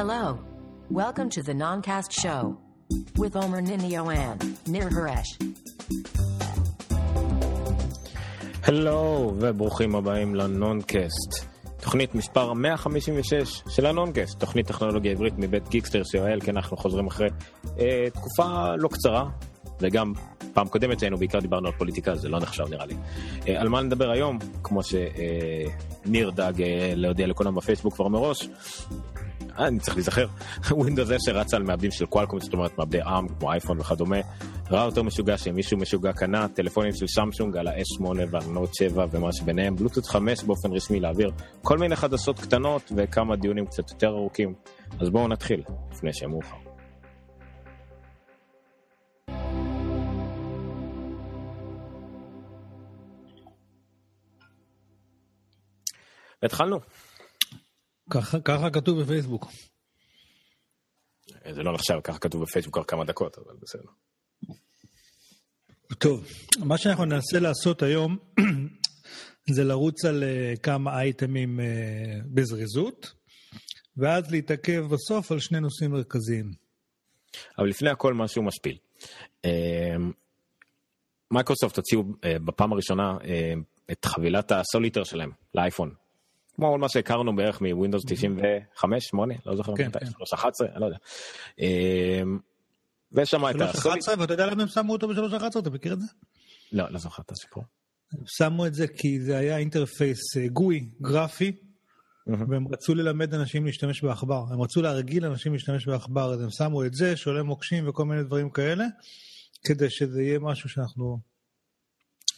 Hello. Welcome to the Noncast Show with Omer Ninio and Nir Haresh. הלו, וברוכים הבאים לנונקאסט. תוכנית מספר 156 של הנונקאסט, תוכנית טכנולוגיה עברית מבית גיקטיים שיואל, כי אנחנו חוזרים אחרי אה, תקופה לא קצרה, וגם פעם קודמת שהיינו בעיקר דיברנו על פוליטיקה, זה לא נחשב נראה לי. אה, על מה נדבר היום, כמו שניר אה, דאג אה, להודיע לכולם בפייסבוק כבר מראש, אני צריך להיזכר, ווינדוס 10 רץ על מעבדים של קוואלקום, זאת אומרת מעבדי ARM כמו אייפון וכדומה, ראוטר משוגע שמישהו משוגע קנה, טלפונים של סמסונג על ה-S8 ועל נוט 7 ומה שביניהם, בלוטות 5 באופן רשמי להעביר, כל מיני חדשות קטנות וכמה דיונים קצת יותר ארוכים, אז בואו נתחיל, לפני שהם מאוחר. התחלנו. ככה, ככה כתוב בפייסבוק. זה לא נחשב, ככה כתוב בפייסבוק כבר כמה דקות, אבל בסדר. טוב, מה שאנחנו ננסה לעשות היום זה לרוץ על uh, כמה אייטמים uh, בזריזות, ואז להתעכב בסוף על שני נושאים מרכזיים. אבל לפני הכל משהו משפיל. מייקרוסופט הוציאו בפעם הראשונה את חבילת הסוליטר שלהם לאייפון. כמו מה שהכרנו בערך מווינדוס 95, 8, לא זוכר כן, מתי, כן. 311, אני לא יודע. אמ, ויש שם את 311, ואתה יודע למה הם שמו אותו ב-311, אתה מכיר את זה? לא, לא זוכר את הסיפור. שמו את זה כי זה היה interface אה, GUI, גרפי, והם רצו ללמד אנשים להשתמש בעכבר. הם רצו להרגיל אנשים להשתמש בעכבר, אז הם שמו את זה, שעולה מוקשים וכל מיני דברים כאלה, כדי שזה יהיה משהו שאנחנו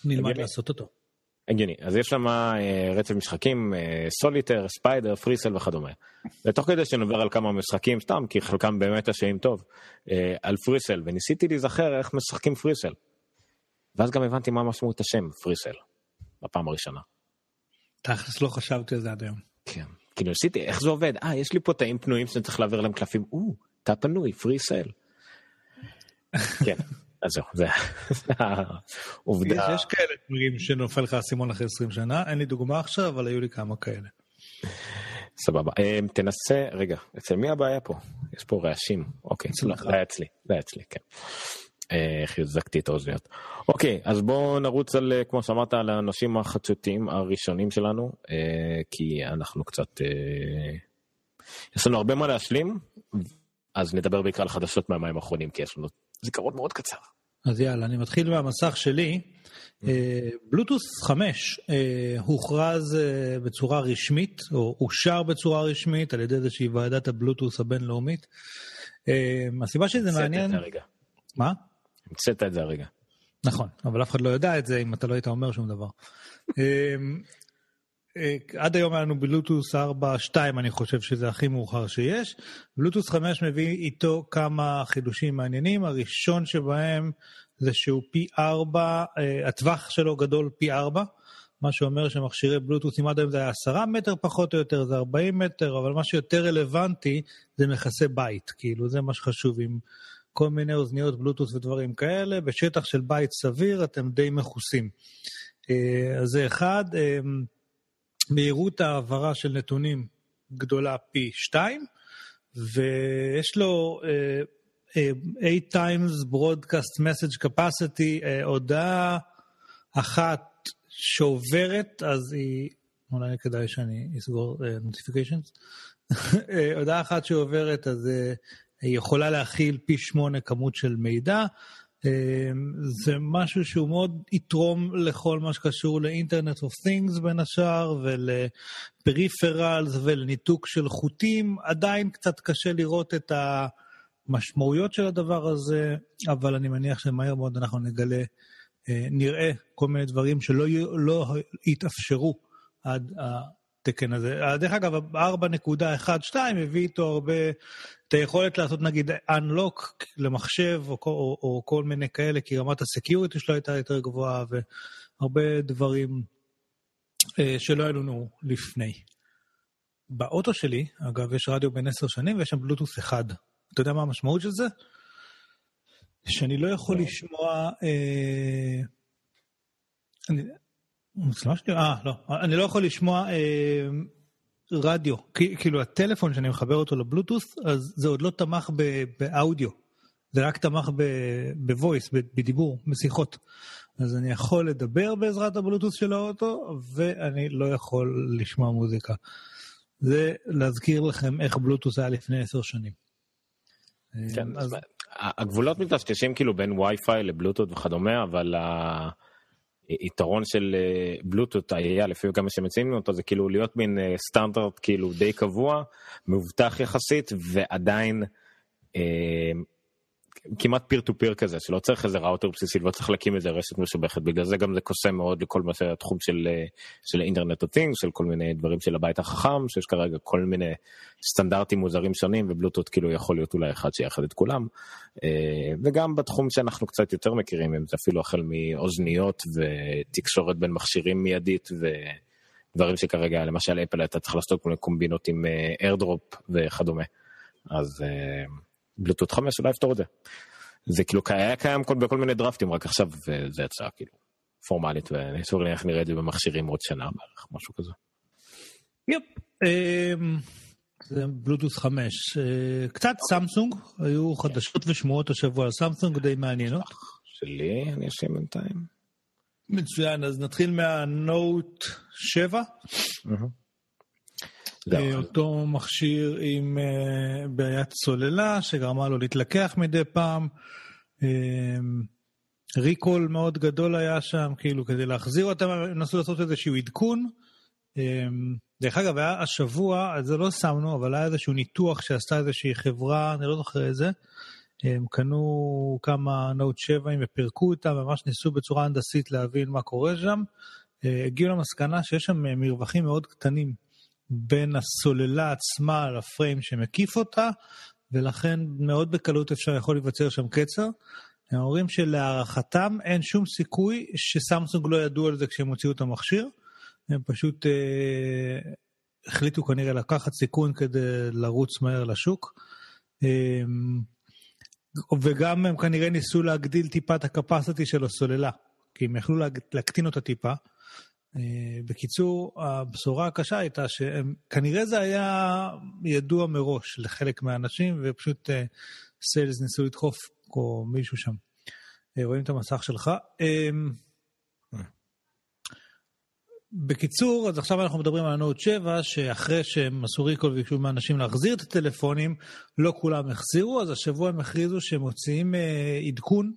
נלמד. לעשות אותו. הגיוני. אז יש שם אה, רצף משחקים, סוליטר, ספיידר, פריסל וכדומה. ותוך כדי שנדבר על כמה משחקים סתם, כי חלקם באמת השעינו טוב, אה, על פריסל, וניסיתי להיזכר איך משחקים פריסל. ואז גם הבנתי מה משמעות השם פריסל, בפעם הראשונה. תכלס לא חשבתי על זה עד היום. כן. כאילו ניסיתי, איך זה עובד? אה, יש לי פה תאים פנויים שאני צריך להעביר להם קלפים. או, תא פנוי, פרי סל. כן, אז זהו, זה העובדה. יש, כאלה דברים שנופל לך האסימון אחרי 20 שנה, אין לי דוגמה עכשיו, אבל היו לי כמה כאלה. סבבה. אה, תנסה, רגע, אצל מי הבעיה פה? יש פה רעשים. אוקיי, לא. זה היה אצלי, זה היה אצלי, כן. אה, חיזקתי את האוזניות. אוקיי, אז בואו נרוץ על, אה, כמו שאמרת, על האנשים החדשותיים הראשונים שלנו, אה, כי אנחנו קצת... אה, יש לנו הרבה מה להשלים, אז נדבר בעיקר על חדשות מהמים האחרונים, כי יש לנו זיכרון מאוד קצר. אז יאללה, אני מתחיל מהמסך שלי. אה, בלוטוס 5 אה, הוכרז אה, בצורה רשמית, או אושר בצורה רשמית על ידי איזושהי ועדת הבלוטוס הבינלאומית. אה, הסיבה שזה המצאת מעניין... את זה הרגע. מה? המצאת את זה הרגע. נכון, אבל אף אחד לא יודע את זה אם אתה לא היית אומר שום דבר. אה, עד היום היה לנו בלוטוס 4.2, אני חושב שזה הכי מאוחר שיש. בלוטוס 5 מביא איתו כמה חידושים מעניינים. הראשון שבהם זה שהוא פי 4, הטווח שלו גדול פי 4, מה שאומר שמכשירי בלוטוס, אם עד היום זה היה 10 מטר פחות או יותר, זה 40 מטר, אבל מה שיותר רלוונטי זה מכסה בית, כאילו זה מה שחשוב עם כל מיני אוזניות בלוטוס ודברים כאלה, בשטח של בית סביר אתם די מכוסים. אה, אז זה אחד, אה, מהירות העברה של נתונים גדולה פי 2, ויש לו אה, אה, 8 times broadcast message capacity, אה, הודעה אחת שעוברת, אז היא, אולי כדאי שאני אסגור אה, notifications. אה, הודעה אחת שעוברת, אז אה, היא יכולה להכיל פי שמונה כמות של מידע. אה, זה משהו שהוא מאוד יתרום לכל מה שקשור לאינטרנט of things בין השאר ולפריפרלס ולניתוק של חוטים. עדיין קצת קשה לראות את המשמעויות של הדבר הזה, אבל אני מניח שמהר מאוד אנחנו נגלה, אה, נראה כל מיני דברים שלא לא יתאפשרו עד התקן הזה. אה, דרך אגב, 4.12 הביא איתו הרבה, את היכולת לעשות נגיד unlock למחשב או, כל- או, או כל מיני כאלה, כי רמת הסקיוריטי שלו הייתה יותר גבוהה והרבה דברים אה, שלא היו לנו לפני. באוטו שלי, אגב, יש רדיו בן עשר שנים ויש שם בלוטוס אחד. אתה יודע מה המשמעות של זה? שאני לא יכול לשמוע... אה, אני, המצלמה שלי? אה, לא. אני לא יכול לשמוע אה, רדיו, כאילו הטלפון שאני מחבר אותו לבלוטוס, אז זה עוד לא תמך באודיו, זה רק תמך בוויס, בדיבור, בשיחות. אז אני יכול לדבר בעזרת הבלוטוס של האוטו, ואני לא יכול לשמוע מוזיקה. זה להזכיר לכם איך בלוטוס היה לפני עשר שנים. כן, אז... הגבולות מטשטשים כאילו בין וי-פיי לבלוטות וכדומה, אבל היתרון של אה, בלוטות היה לפי כמה שמציעים אותו זה כאילו להיות מין אה, סטנדרט כאילו די קבוע, מבוטח יחסית ועדיין אה, כמעט פיר טו פיר כזה שלא צריך איזה ראוטר בסיסי לא צריך להקים איזה רשת משובחת בגלל זה גם זה קוסם מאוד לכל מה שהתחום של אה, של אינטרנט things של כל מיני דברים של הבית החכם שיש כרגע כל מיני סטנדרטים מוזרים שונים ובלוטות כאילו יכול להיות אולי אחד שיחד את כולם אה, וגם בתחום שאנחנו קצת יותר מכירים אם זה אפילו החל מאוזניות ותקשורת בין מכשירים מיידית ודברים שכרגע למשל אפל הייתה צריך לעשות כל מיני קומבינות עם איירדרופ אה, וכדומה אז. בלוטות 5 אולי יפתור את זה. זה כאילו היה קיים כל, בכל מיני דרפטים רק עכשיו זה יצא כאילו פורמלית ואני ואסור לי איך נראה את זה במכשירים עוד שנה בערך משהו כזה. יופ. אמ, זה בלוטוס 5. אה, קצת סמסונג, היו חדשות ושמועות השבוע על סמסונג די מעניינות. שלי אני אשים בינתיים. מצוין, אז נתחיל מהנוט 7. אה, אותו מכשיר עם אה, בעיית סוללה שגרמה לו להתלקח מדי פעם. אה, ריקול מאוד גדול היה שם, כאילו כדי להחזיר אותם, הם נסו לעשות איזשהו עדכון. דרך אגב, היה השבוע, אז זה לא שמנו, אבל היה איזשהו ניתוח שעשתה איזושהי חברה, אני לא זוכר איזה. הם קנו כמה נוט 7 ופירקו אותם, ממש ניסו בצורה הנדסית להבין מה קורה שם. הגיעו למסקנה שיש שם מרווחים מאוד קטנים בין הסוללה עצמה לפריים שמקיף אותה, ולכן מאוד בקלות אפשר יכול להיווצר שם קצר. הם אומרים שלהערכתם אין שום סיכוי שסמסונג לא ידעו על זה כשהם הוציאו את המכשיר. הם פשוט אה, החליטו כנראה לקחת סיכון כדי לרוץ מהר לשוק. אה, וגם הם כנראה ניסו להגדיל טיפה את הקפסיטי של הסוללה, כי הם יכלו להקטין אותה טיפה. אה, בקיצור, הבשורה הקשה הייתה שכנראה זה היה ידוע מראש לחלק מהאנשים, ופשוט סיילס אה, ניסו לדחוף, או מישהו שם. אה, רואים את המסך שלך. בקיצור, אז עכשיו אנחנו מדברים על הנוט 7, שאחרי שהם עשו ריקול וביקשו מאנשים להחזיר את הטלפונים, לא כולם החזירו, אז השבוע הם הכריזו שהם מוציאים עדכון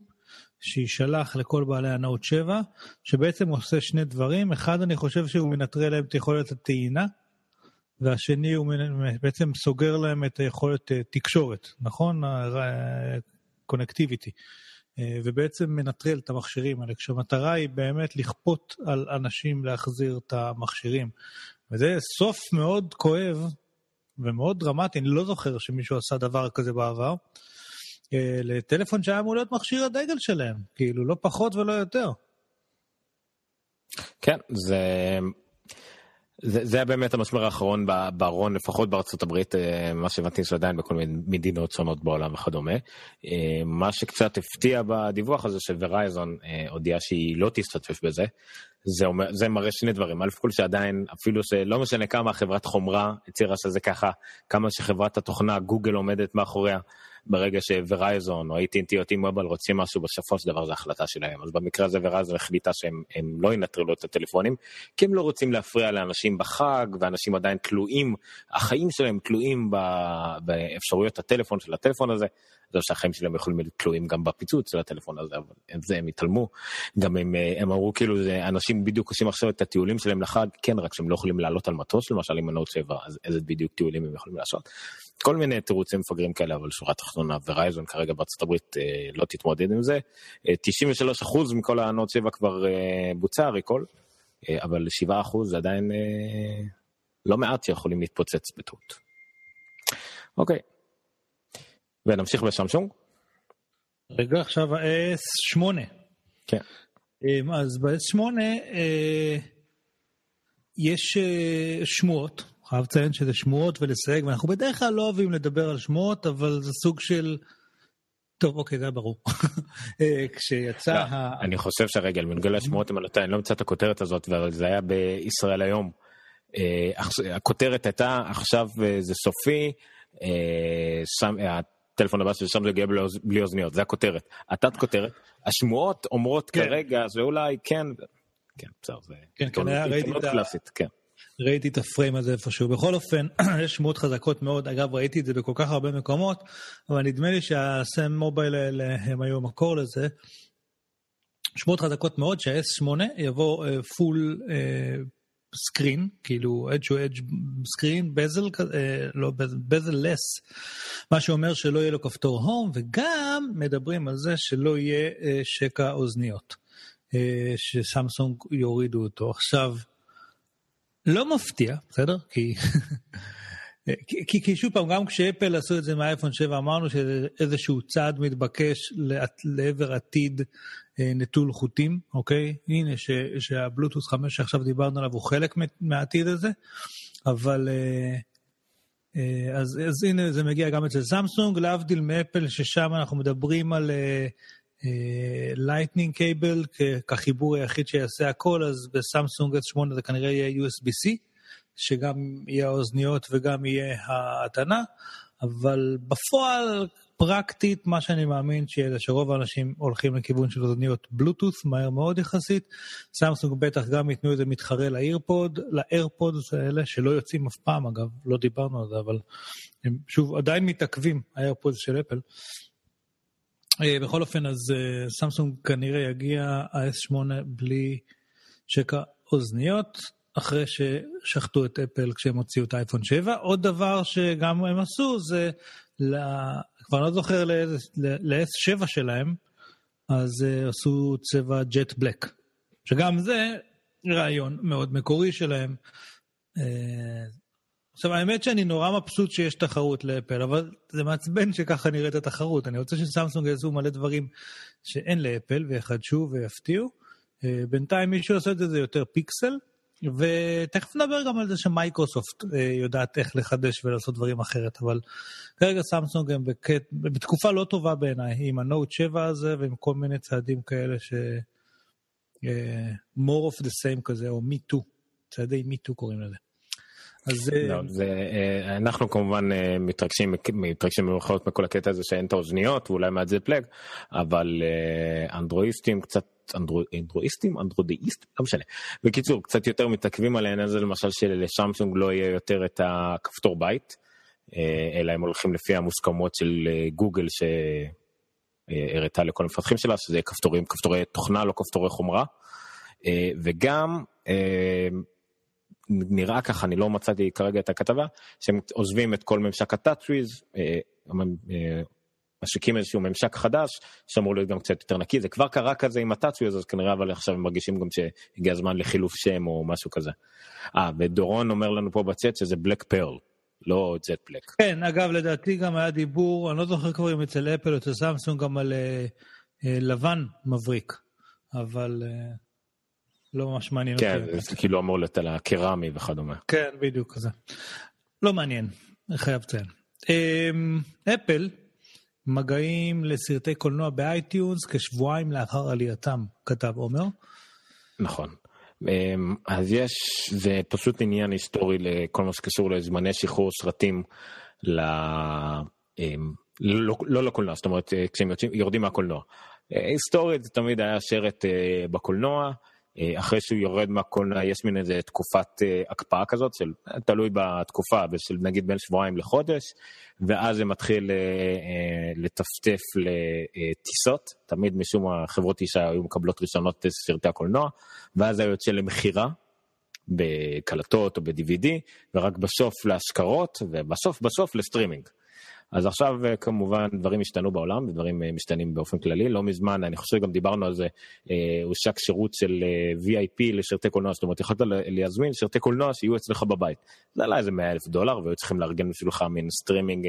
שיישלח לכל בעלי הנאות 7, שבעצם עושה שני דברים. אחד, אני חושב שהוא מנטרל להם את יכולת הטעינה, והשני, הוא בעצם סוגר להם את היכולת אה, תקשורת, נכון? קונקטיביטי. אה, ובעצם מנטרל את המכשירים האלה, כשהמטרה היא באמת לכפות על אנשים להחזיר את המכשירים. וזה סוף מאוד כואב ומאוד דרמטי, אני לא זוכר שמישהו עשה דבר כזה בעבר. אה, לטלפון שהיה אמור להיות מכשיר הדגל שלהם, כאילו, לא פחות ולא יותר. כן, זה... זה, זה היה באמת המשבר האחרון בארון, לפחות בארצות הברית, אה, מה שהבנתי שעדיין בכל מיני מדינות שונות בעולם וכדומה. אה, מה שקצת הפתיע בדיווח הזה שוורייזון הודיעה שהיא לא תשתתף בזה, זה, אומר, זה מראה שני דברים. א' כל שעדיין, אפילו שלא משנה כמה חברת חומרה הצהירה שזה ככה, כמה שחברת התוכנה, גוגל עומדת מאחוריה, ברגע שוורייזון או AT&T או T-Mobile רוצים משהו בסופו של דבר זו החלטה שלהם. אז במקרה הזה וורייזון החליטה שהם לא ינטרלו את הטלפונים, כי הם לא רוצים להפריע לאנשים בחג, ואנשים עדיין תלויים, החיים שלהם תלויים באפשרויות הטלפון של הטלפון הזה. זה שהחיים שלהם יכולים להיות תלויים גם בפיצוץ של הטלפון הזה, אבל את זה הם התעלמו. גם הם, הם אמרו כאילו, זה, אנשים בדיוק עושים עכשיו את הטיולים שלהם לחג, כן, רק שהם לא יכולים לעלות על מטוס, למשל עם הנוט 7, אז איזה בדיוק טיולים הם יכולים לעשות. כל מיני תירוצים מפגרים כאלה, אבל שורה תחתונה, ורייזון כרגע בארצות הברית אה, לא תתמודד עם זה. אה, 93% מכל הנוט 7 כבר אה, בוצע ריקול, אה, אבל 7% זה עדיין אה, לא מעט שיכולים להתפוצץ בטעות. אוקיי, ונמשיך בשמשונג. רגע, עכשיו ה-S8. כן. אמ, אז ב-S8 אה, יש אה, שמועות, חייב לציין שזה שמועות ולסייג, ואנחנו בדרך כלל לא אוהבים לדבר על שמועות, אבל זה סוג של... טוב, אוקיי, זה היה ברור. אה, כשיצא לא, ה... אני חושב שהרגע, מנגל השמועות, אם אני לא מצא את הכותרת הזאת, אבל זה היה בישראל היום. הכותרת הייתה עכשיו זה סופי, שם, הטלפון הבא ששם זה יגיע בלי אוזניות, זה הכותרת. התת כותרת, השמועות אומרות כן. כרגע שאולי כן, כן, בסדר, זה כן, כן, ראיתי את קלאסית, כן. ראיתי את הפריים הזה איפשהו. בכל אופן, יש שמועות חזקות מאוד, אגב, ראיתי את זה בכל כך הרבה מקומות, אבל נדמה לי שה Sam Mobile האלה הם היו המקור לזה. שמועות חזקות מאוד שה-S8 יבוא full uh, screen, uh, כאילו edge to edge screen, bezel, uh, לא bezel-less, מה שאומר שלא יהיה לו כפתור home, וגם מדברים על זה שלא יהיה uh, שקע אוזניות, uh, שסמסונג יורידו אותו. עכשיו, לא מפתיע, בסדר? כי... כי, כי, כי שוב פעם, גם כשאפל עשו את זה מהאייפון 7, אמרנו שזה איזשהו צעד מתבקש לעבר עתיד אה, נטול חוטים, אוקיי? הנה, ש, שהבלוטוס 5 שעכשיו דיברנו עליו הוא חלק מהעתיד הזה, אבל... אה, אה, אז, אז הנה, זה מגיע גם אצל סמסונג, להבדיל מאפל, ששם אנחנו מדברים על... Lightning cable כחיבור היחיד שיעשה הכל, אז בסמסונג S8 זה כנראה יהיה USB-C, שגם יהיה האוזניות וגם יהיה ההתנה, אבל בפועל, פרקטית, מה שאני מאמין שיהיה זה שרוב האנשים הולכים לכיוון של אוזניות בלוטות' מהר מאוד יחסית. סמסונג בטח גם ייתנו איזה מתחרה לאירפוד, לאיירפודס האלה, שלא יוצאים אף פעם אגב, לא דיברנו על זה, אבל הם שוב עדיין מתעכבים, האיירפודס של אפל. אה, בכל אופן, אז אה, סמסונג כנראה יגיע ה-S8 בלי שקע אוזניות, אחרי ששחטו את אפל כשהם הוציאו את האייפון 7. עוד דבר שגם הם עשו זה, לה... כבר לא זוכר ל-S7 שלהם, אז uh, עשו צבע ג'ט בלק, שגם זה רעיון מאוד מקורי שלהם. עכשיו, האמת שאני נורא מבסוט שיש תחרות לאפל, אבל זה מעצבן שככה נראית התחרות. אני רוצה שסמסונג יעשו מלא דברים שאין לאפל, ויחדשו ויפתיעו. אה, בינתיים מישהו עושה את זה יותר פיקסל, ותכף נדבר גם על זה שמייקרוסופט אה, יודעת איך לחדש ולעשות דברים אחרת, אבל כרגע סמסונג הם בקט... בתקופה לא טובה בעיניי, עם הנוט 7 הזה ועם כל מיני צעדים כאלה ש... אה, more of the same כזה, או me too, צעדי me too קוראים לזה. אז לא, זה, אנחנו כמובן מתרגשים מתרגשים במיוחד מכל הקטע הזה שאין את האוזניות ואולי מעט זה פלאג אבל אנדרואיסטים קצת אנדרו, אנדרואיסטים? אנדרואיסט לא משנה. בקיצור קצת יותר מתעכבים על העניין הזה למשל שלשמסונג לא יהיה יותר את הכפתור בית אלא הם הולכים לפי המוסכמות של גוגל שהראתה לכל המפתחים שלה שזה כפתורים כפתורי תוכנה לא כפתורי חומרה. וגם נראה ככה, אני לא מצאתי כרגע את הכתבה, שהם עוזבים את כל ממשק הטאצ'וויז, אה, אה, משיקים איזשהו ממשק חדש שאמור להיות גם קצת יותר נקי, זה כבר קרה כזה עם ה TouchWiz, אז כנראה אבל עכשיו הם מרגישים גם שהגיע הזמן לחילוף שם או משהו כזה. אה, ודורון אומר לנו פה בצ'אט שזה black pearl. לא jet black. כן, אגב, לדעתי גם היה דיבור, אני לא זוכר כבר אם אצל אפל או אצל סמסונג, גם על אה, אה, לבן מבריק, אבל אה, לא ממש מעניין כן, אותי. כן, זה כאילו אמור להיות על הקרמי וכדומה. כן, בדיוק כזה. לא מעניין, חייב לציין. אמ, אפל מגיעים לסרטי קולנוע ב iTunes כשבועיים לאחר עלייתם, כתב עומר. נכון. אמ, אז יש, זה פשוט עניין היסטורי לכל מה שקשור לזמני שחרור סרטים ל... אמ, לא, לא לקולנוע, זאת אומרת כשהם יורדים מהקולנוע. אה, היסטורית זה תמיד היה שרת אה, בקולנוע, אה, אחרי שהוא יורד מהקולנוע יש מין איזה תקופת אה, הקפאה כזאת של תלוי בתקופה של נגיד בין שבועיים לחודש ואז זה מתחיל אה, לטפטף לטיסות תמיד משום מה חברות טיסה היו מקבלות ראשונות סרטי הקולנוע ואז זה יוצא למכירה בקלטות או ב-DVD ורק בסוף להשכרות ובסוף בסוף לסטרימינג. אז עכשיו אה, כמובן דברים השתנו בעולם, דברים אה, משתנים באופן כללי. לא מזמן, אני חושב שגם דיברנו על זה, אה, הושק שירות של VIP לשרתי קולנוע, זאת אומרת, יכולת להזמין שרתי קולנוע שיהיו אצלך בבית. זה עלה איזה 100 אלף דולר, והיו צריכים לארגן בשבילך מין סטרימינג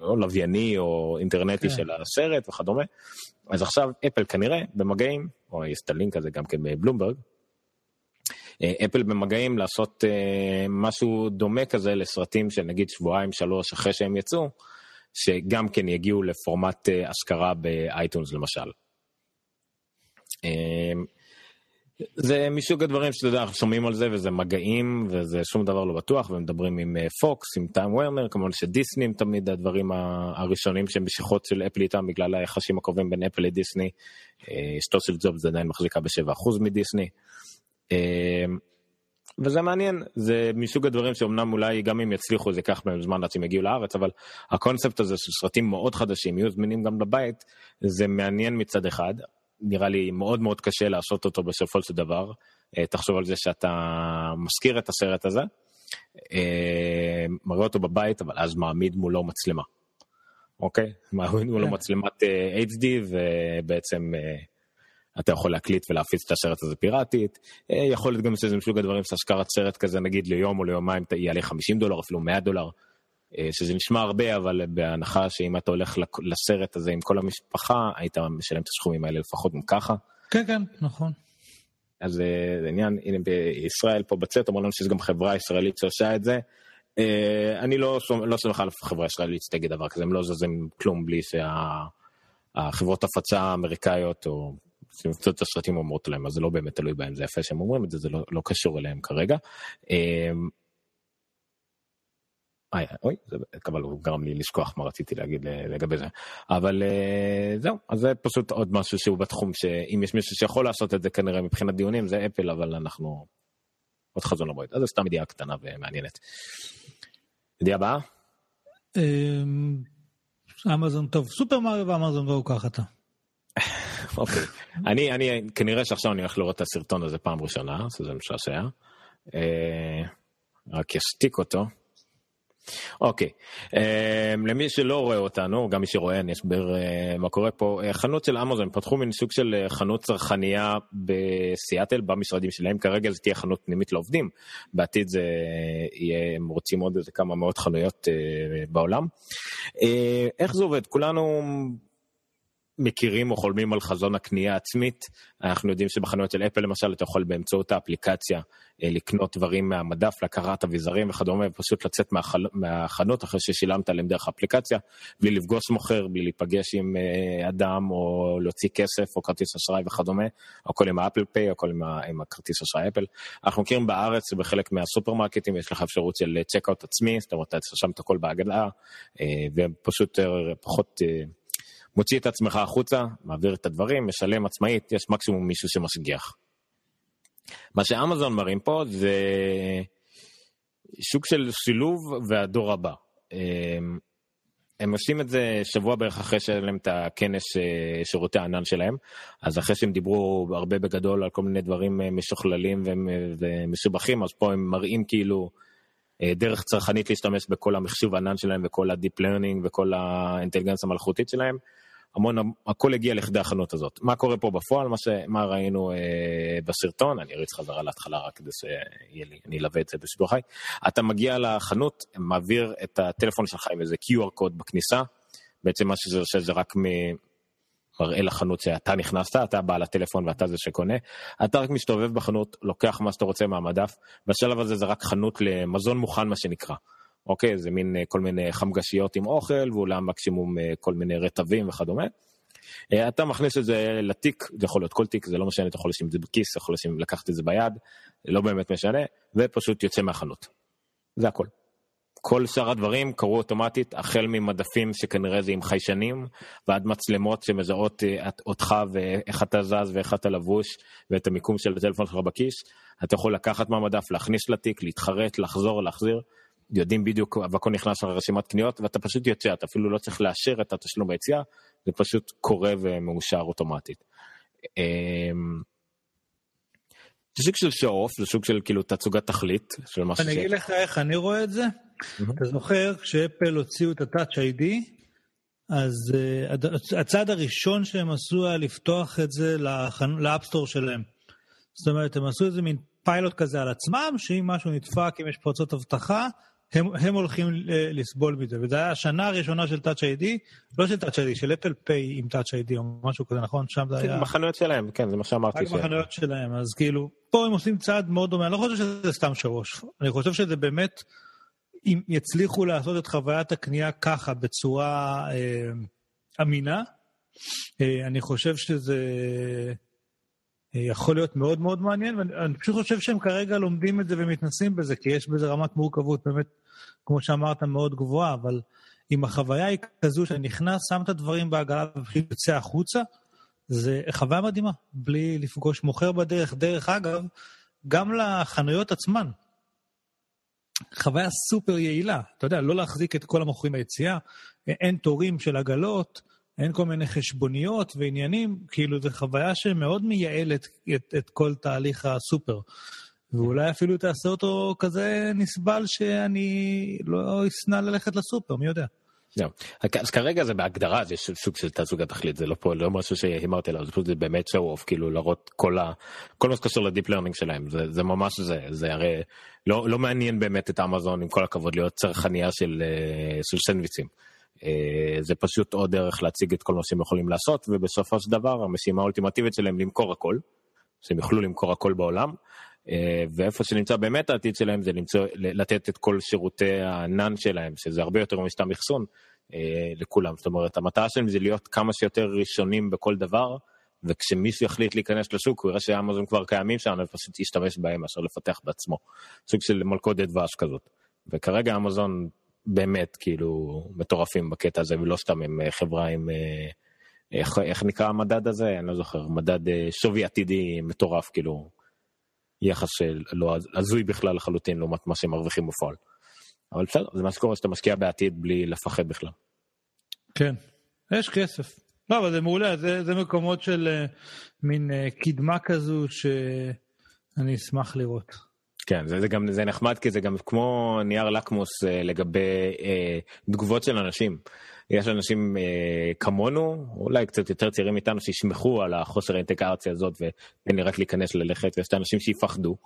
או לווייני או אינטרנטי כן. של הסרט וכדומה. אז עכשיו אפל כנראה במגעים, או יש את הלינק הזה גם כן בבלומברג, אפל במגעים לעשות אה, משהו דומה כזה לסרטים של נגיד שבועיים שלוש אחרי שהם יצאו, שגם כן יגיעו לפורמט אה, השכרה ב iTunes למשל. אה, זה מסוג הדברים שאתה יודע, אנחנו שומעים על זה וזה מגעים וזה שום דבר לא בטוח ומדברים עם פוקס, עם טיים וורנר, כמובן שדיסני הם תמיד הדברים הראשונים שהם משיכות של אפל איתם בגלל היחסים הקרובים בין אפל לדיסני. אשתו של ג'ובס עדיין מחזיקה ב-7% מדיסני. וזה מעניין, זה מסוג הדברים שאומנם אולי גם אם יצליחו זה ייקח בהם זמן עד שהם יגיעו לארץ, אבל הקונספט הזה של סרטים מאוד חדשים יהיו זמינים גם לבית, זה מעניין מצד אחד, נראה לי מאוד מאוד קשה לעשות אותו בסופו של דבר. אה, תחשוב על זה שאתה מזכיר את הסרט הזה, אה, מראה אותו בבית, אבל אז מעמיד מולו מצלמה. אוקיי? מעמיד מולו כן. מצלמת אה, HD, ובעצם אתה יכול להקליט ולהפיץ את הסרט הזה פיראטית. יכול להיות גם שזה מסוג הדברים שהשכרת סרט כזה, נגיד ליום או ליומיים, יעלה 50 דולר, אפילו 100 דולר. שזה נשמע הרבה, אבל בהנחה שאם אתה הולך לסרט הזה עם כל המשפחה, היית משלם את הסכומים האלה לפחות גם ככה. כן, כן, נכון. אז זה עניין, הנה בישראל פה בצאת, אומרים לנו שיש גם חברה ישראלית שעושה את זה. אני לא, לא סומך על חברה ישראלית שתגיד דבר כזה, הם לא זזים כלום בלי שהחברות הפצה האמריקאיות או שמקצות את הסרטים אומרות להם, אז זה לא באמת תלוי בהם, זה יפה שהם אומרים את זה, זה לא, לא קשור אליהם כרגע. אוי, אוי, אבל הוא גרם לי לשכוח מה רציתי להגיד לגבי זה. אבל אה, זהו, אז זה פשוט עוד משהו שהוא בתחום שאם יש מישהו שיכול לעשות את זה כנראה מבחינת דיונים זה אפל, אבל אנחנו עוד חזון למועד. אז זה סתם ידיעה קטנה ומעניינת. ידיעה הבאה? אמ, אמזון טוב, סופר מריו ואמזון גו קח אתה. אוקיי, אני, אני, כנראה שעכשיו אני הולך לראות את הסרטון הזה פעם ראשונה, שזה משעשע. אה, רק אשתיק אותו. אוקיי, um, למי שלא רואה אותנו, גם מי שרואה, אני אסביר uh, מה קורה פה. חנות של אמזון, פתחו מין סוג של חנות צרכנייה בסיאטל, במשרדים שלהם, כרגע זה תהיה חנות פנימית לעובדים, בעתיד זה יהיה, הם רוצים עוד איזה כמה מאות חנויות uh, בעולם. Uh, איך זה עובד? כולנו מכירים או חולמים על חזון הקנייה העצמית. אנחנו יודעים שבחנויות של אפל למשל אתה יכול באמצעות האפליקציה אה, לקנות דברים מהמדף, לקחת אביזרים וכדומה, ופשוט לצאת מהחל... מהחנות אחרי ששילמת עליהם דרך האפליקציה, בלי לפגוש מוכר, בלי להיפגש עם אה, אדם או להוציא כסף או כרטיס אשראי וכדומה, הכל עם ה Apple Pay, הכל עם, ה... עם הכרטיס אשראי אפל. אנחנו מכירים בארץ שבחלק מהסופרמרקטים יש לך אפשרות של checkout עצמי, זאת אומרת אתה שם את הכל אה, ופשוט פחות... מוציא את עצמך החוצה, מעביר את הדברים, משלם עצמאית, יש מקסימום מישהו שמשגיח. מה שאמזון מראים פה זה שוק של שילוב והדור הבא. אמ, הם עושים את זה שבוע בערך אחרי שהיה להם את הכנס אה, שירותי הענן שלהם, אז אחרי שהם דיברו הרבה בגדול על כל מיני דברים אה, משוכללים ומסובכים, אז פה הם מראים כאילו אה, דרך צרכניה להשתמש בכל המחשוב הענן שלהם וכל ה deep learning וכל האינטליגנציה המלאכותית שלהם. המון, הכל הגיע לכדי החנות הזאת. מה קורה פה בפועל, מה, ש, מה ראינו אה, בסרטון, אני אריץ חזרה להתחלה רק כדי שיהיה לי, אני אלווה את זה בשידור חי. אתה מגיע לחנות, מעביר את הטלפון שלך עם איזה QR קוד בכניסה, בעצם מה שזה עושה זה רק מראה לחנות שאתה נכנסת, אתה בעל הטלפון ואתה זה שקונה. אתה רק מסתובב בחנות, לוקח מה שאתה רוצה מהמדף, בשלב הזה זה רק חנות למזון מוכן מה שנקרא. אוקיי? זה מין אה, כל מיני חמגשיות עם אוכל, ואולי מקסימום אה, כל מיני רטבים וכדומה. אה, אתה מכניס את זה לתיק, זה יכול להיות כל תיק, זה לא משנה, אתה יכול לשים את זה בכיס, יכול לשים, לקחת את זה ביד, לא באמת משנה, ופשוט יוצא מהחנות. זה הכל. כל שאר הדברים קרו אוטומטית, החל ממדפים שכנראה זה עם חיישנים, ועד מצלמות שמזהות אותך ואיך אתה זז ואיך אתה לבוש, ואת המיקום של הטלפון שלך בכיס. אתה יכול לקחת מהמדף, להכניס לתיק, להתחרט, לחזור, להחזיר. יודעים בדיוק, והכל נכנס לרשימת קניות, ואתה פשוט יוצא, אתה אפילו לא צריך לאשר את התשלום ביציאה, זה פשוט קורה ומאושר אוטומטית. אמ, זה סוג של show-off, זה סוג של כאילו תצוגת תכלית של משהו ש... אני אגיד לך איך אני רואה את זה. אתה זוכר, כשאפל הוציאו את ה-Touch ID, אז אה, הצעד הראשון שהם עשו היה לפתוח את זה ל App Store שלהם. זאת אומרת, הם עשו איזה מין פיילוט כזה על עצמם, שאם משהו נדפק, אם יש פרצות אבטחה, הם, הם הולכים אה, לסבול מזה, וזו הייתה השנה הראשונה של Touch ID, לא של Touch ID, של Apple Pay עם Touch ID או משהו כזה, נכון? שם זה היה... בחנויות שלהם, כן, זה מה שאמרתי. רק בחנויות שלהם, אז כאילו, פה הם עושים צעד מאוד דומה, אני לא חושב שזה סתם שרוש, אני חושב שזה באמת, אם יצליחו לעשות את חוויית הקנייה ככה, בצורה אה, אמינה, אה, אני חושב שזה... יכול להיות מאוד מאוד מעניין, ואני פשוט חושב שהם כרגע לומדים את זה ומתנסים בזה, כי יש בזה רמת מורכבות באמת, כמו שאמרת, מאוד גבוהה, אבל אם החוויה היא כזו שאני נכנס, שם את הדברים בעגלה ופשוט יוצא החוצה, זה חוויה מדהימה, בלי לפגוש מוכר בדרך. דרך אגב, גם לחנויות עצמן. חוויה סופר יעילה. אתה יודע, לא להחזיק את כל המוכרים ביציאה, אין תורים של עגלות, אין כל מיני חשבוניות ועניינים, כאילו זו חוויה שמאוד מייעלת את, את כל תהליך הסופר. ואולי אפילו תעשה אותו כזה נסבל שאני לא אשנא ללכת לסופר, מי יודע. לא. אז כרגע זה בהגדרה זה סוג של תעסוקת תכלית זה לא פה לא משהו שהימרתי עליו זה פשוט באמת show off כאילו להראות כל ה... כל מה שקשור ל deep learning שלהם זה, זה ממש זה זה הרי לא לא מעניין באמת את אמזון עם כל הכבוד להיות צרכניה של אה, של סנדוויצ'ים. אה, זה פשוט עוד דרך להציג את כל מה שהם יכולים לעשות ובסופו של דבר המשימה האולטימטיבית שלהם למכור הכל. שהם יוכלו למכור הכל בעולם. אה, ואיפה שנמצא באמת העתיד שלהם זה למצוא, לתת את כל שירותי הענן שלהם, שזה הרבה יותר מסתם אחסון אה, לכולם. זאת אומרת, המטרה שלהם זה להיות כמה שיותר ראשונים בכל דבר, וכשמישהו יחליט להיכנס לשוק, הוא יראה שאמזון כבר קיימים שם, ופשוט ישתמש בהם מאשר לפתח בעצמו. סוג של מלכודת דבש כזאת. וכרגע אמזון באמת כאילו מטורפים בקטע הזה, ולא סתם הם אה, חברה עם... איך, איך נקרא המדד הזה? אני לא זוכר, מדד שווי עתידי מטורף, כאילו, יחס של לא הזוי בכלל לחלוטין לעומת מה שהם מרוויחים בפועל. אבל בסדר, זה מה שקורה שאתה משקיע בעתיד בלי לפחד בכלל. כן, יש כסף. לא, אבל זה מעולה, זה, זה מקומות של uh, מין uh, קדמה כזו שאני אשמח לראות. כן, זה, זה גם זה נחמד כי זה גם כמו נייר לקמוס uh, לגבי uh, תגובות של אנשים. יש אנשים אה, כמונו, אולי קצת יותר צעירים איתנו, שישמחו על החוסר האינטגרציה הזאת ותן לי רק להיכנס ללכת, ויש את האנשים שיפחדו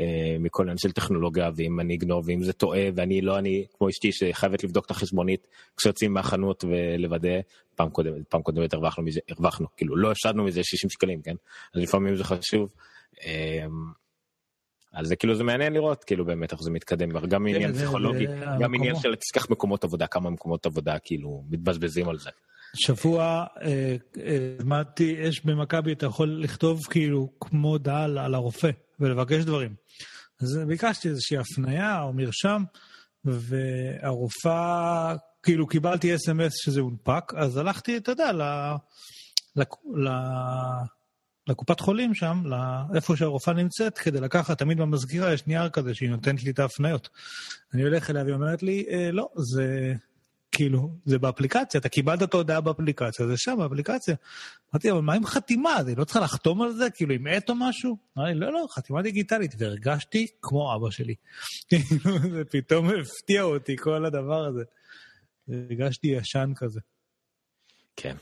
אה, מכל עניין של טכנולוגיה, ואם אני אגנוב, ואם זה טועה, ואני לא אני, כמו אשתי שחייבת לבדוק את החשבונית כשיוצאים מהחנות ולוודא, פעם קודמת, פעם קודמת הרווחנו מזה, הרווחנו, כאילו לא הפסדנו מזה 60 שקלים, כן? אז לפעמים זה חשוב. אה, אז זה כאילו זה מעניין לראות כאילו באמת איך זה מתקדם גם כן, עניין פסיכולוגי גם עניין של תשכח מקומות עבודה כמה מקומות עבודה כאילו מתבזבזים על זה. שבוע למדתי אה, אש במכבי אתה יכול לכתוב כאילו כמו דל על הרופא ולבקש דברים. אז ביקשתי איזושהי הפנייה או מרשם והרופאה כאילו קיבלתי אס.אם.אס שזה הונפק אז הלכתי אתה יודע ל... לקופת חולים שם, לאיפה שהרופאה נמצאת, כדי לקחת, תמיד במזכירה יש נייר כזה שהיא נותנת לי את ההפניות. אני הולך אליה והיא אומרת לי, אה, לא, זה כאילו, זה באפליקציה, אתה קיבלת את ההודעה באפליקציה, זה שם באפליקציה. אמרתי, אבל מה עם חתימה? אני לא צריכה לחתום על זה? כאילו, עם עט או משהו? אמרתי, לא, לא, חתימה דיגיטלית, והרגשתי כמו אבא שלי. כאילו, זה פתאום הפתיע אותי, כל הדבר הזה. הרגשתי ישן כזה. כן,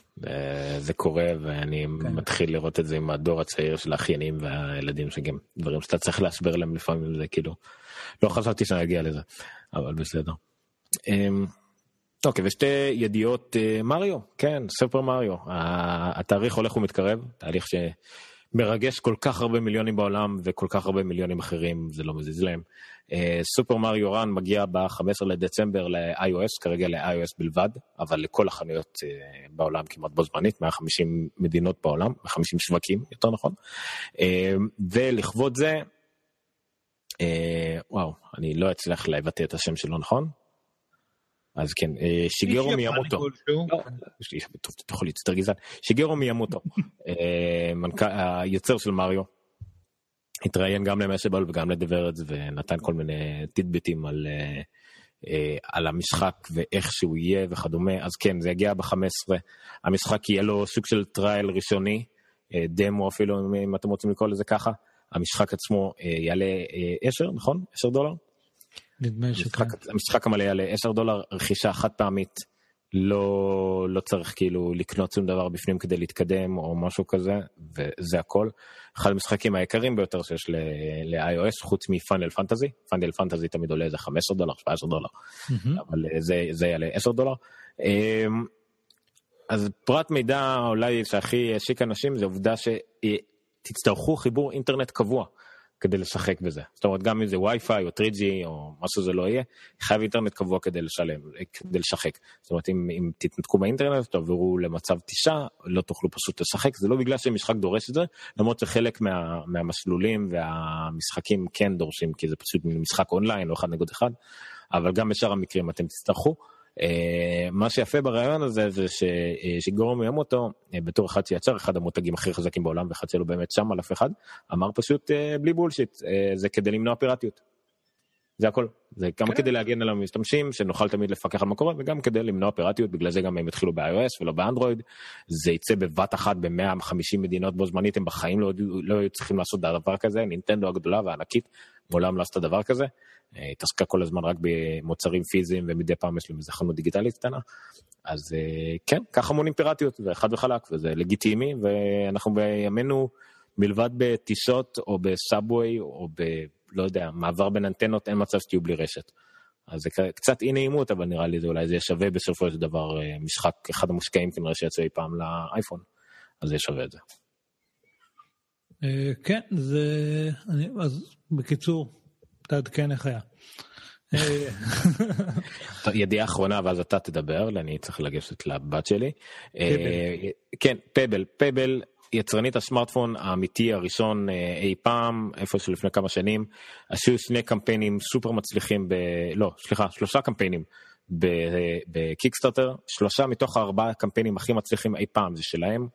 זה קורה ואני כן. מתחיל לראות את זה עם הדור הצעיר של האחיינים והילדים שגם דברים שאתה צריך להסבר להם לפעמים זה כאילו לא חשבתי שאני אגיע לזה אבל בסדר. אמ, אוקיי ושתי ידיעות אה, מריו כן סופר מריו התאריך הולך ומתקרב תהליך שמרגש כל כך הרבה מיליונים בעולם וכל כך הרבה מיליונים אחרים זה לא מזיז להם. אה, סופר מריו רן מגיע ב-15 לדצמבר ל-iOS, כרגע ל-iOS בלבד, אבל לכל החנויות אה, בעולם כמעט בו זמנית, 150 מדינות בעולם, 150 שווקים יותר נכון. אה, ולכבוד זה, וואו, אני לא אצליח לבטא את השם שלו נכון? אז כן, שיגרו מיאמוטו. לא, אתה יכול להצטר גזען. שיגרו מיאמוטו, היוצר של מריו. התראיין גם למשאבל וגם לדברדס ונתן כל מיני טידביטים על, uh, על המשחק ואיך שהוא יהיה וכדומה אז כן זה יגיע ב-15 המשחק יהיה לו סוג של טרייל ראשוני דמו אפילו אם אתם רוצים לקרוא לזה ככה המשחק עצמו יעלה uh, 10 נכון 10 דולר. נדמה שכן. המשחק המלא יעלה 10 דולר רכישה חד פעמית לא לא צריך כאילו לקנות שום דבר בפנים כדי להתקדם או משהו כזה וזה הכל. אחד המשחקים היקרים ביותר שיש ל-iOS חוץ מפאנל פנטזי פאנל פנטזי תמיד עולה איזה 15 דולר 17 דולר mm-hmm. אבל אה, זה זה יעלה 10 דולר. אמ, אז פרט מידע אולי שהכי השיק אנשים זה עובדה שתצטרכו חיבור אינטרנט קבוע. כדי לשחק בזה. זאת אומרת, גם אם זה וי-פיי או 3G או מה שזה לא יהיה, חייב אינטרנט קבוע כדי לשלם, כדי לשחק. זאת אומרת, אם, אם תתנתקו באינטרנט, תעברו למצב תשעה, לא תוכלו פשוט לשחק. זה לא בגלל שמשחק דורש את זה, למרות שחלק מה, מהמסלולים והמשחקים כן דורשים, כי זה פשוט משחק אונליין או נגד אחד, אבל גם בשאר המקרים אתם תצטרכו. Uh, מה שיפה ברעיון הזה זה ששיגורו מיאמוטו uh, בתור אחד שיצר אחד המותגים הכי חזקים בעולם ואחד שלא באמת שם על אף אחד אמר פשוט בלי בולשיט זה כדי למנוע פיראטיות. זה הכל זה גם כן. כדי להגן על המשתמשים שנוכל תמיד לפקח על מה קורה וגם כדי למנוע פיראטיות בגלל זה גם הם התחילו ב-iOS ולא באנדרואיד זה יצא בבת אחת ב-150 מדינות בו זמנית הם בחיים לא, לא היו צריכים לעשות דבר כזה נינטנדו הגדולה והענקית מעולם לא עשתה דבר כזה אה, התעסקה כל הזמן רק במוצרים פיזיים ומדי פעם יש להם איזה חנות דיגיטלית קטנה. אז אה, כן, ככה מונים פיראטיות, וחד וחלק, וזה לגיטימי, ואנחנו בימינו, מלבד בטיסות או בסאבווי או ב... לא יודע, מעבר בין אנטנות, אין מצב שתהיו בלי רשת. אז זה קצת אי נעימות, אבל נראה לי זה אולי זה יהיה שווה בסופו של דבר אה, משחק, אחד המושקעים כנראה שיצא אי פעם לאייפון, אז זה שווה את זה. כן, זה... אז בקיצור, תעדכן איך היה. ידיעה אחרונה ואז אתה תדבר אני צריך לגשת לבת שלי. אה, כן פבל פבל יצרנית הסמארטפון האמיתי הראשון אה, אי פעם איפה שלפני כמה שנים עשו שני קמפיינים סופר מצליחים ב... לא סליחה שלושה קמפיינים בקיקסטארטר שלושה מתוך הארבעה קמפיינים הכי מצליחים אי פעם זה שלהם אה,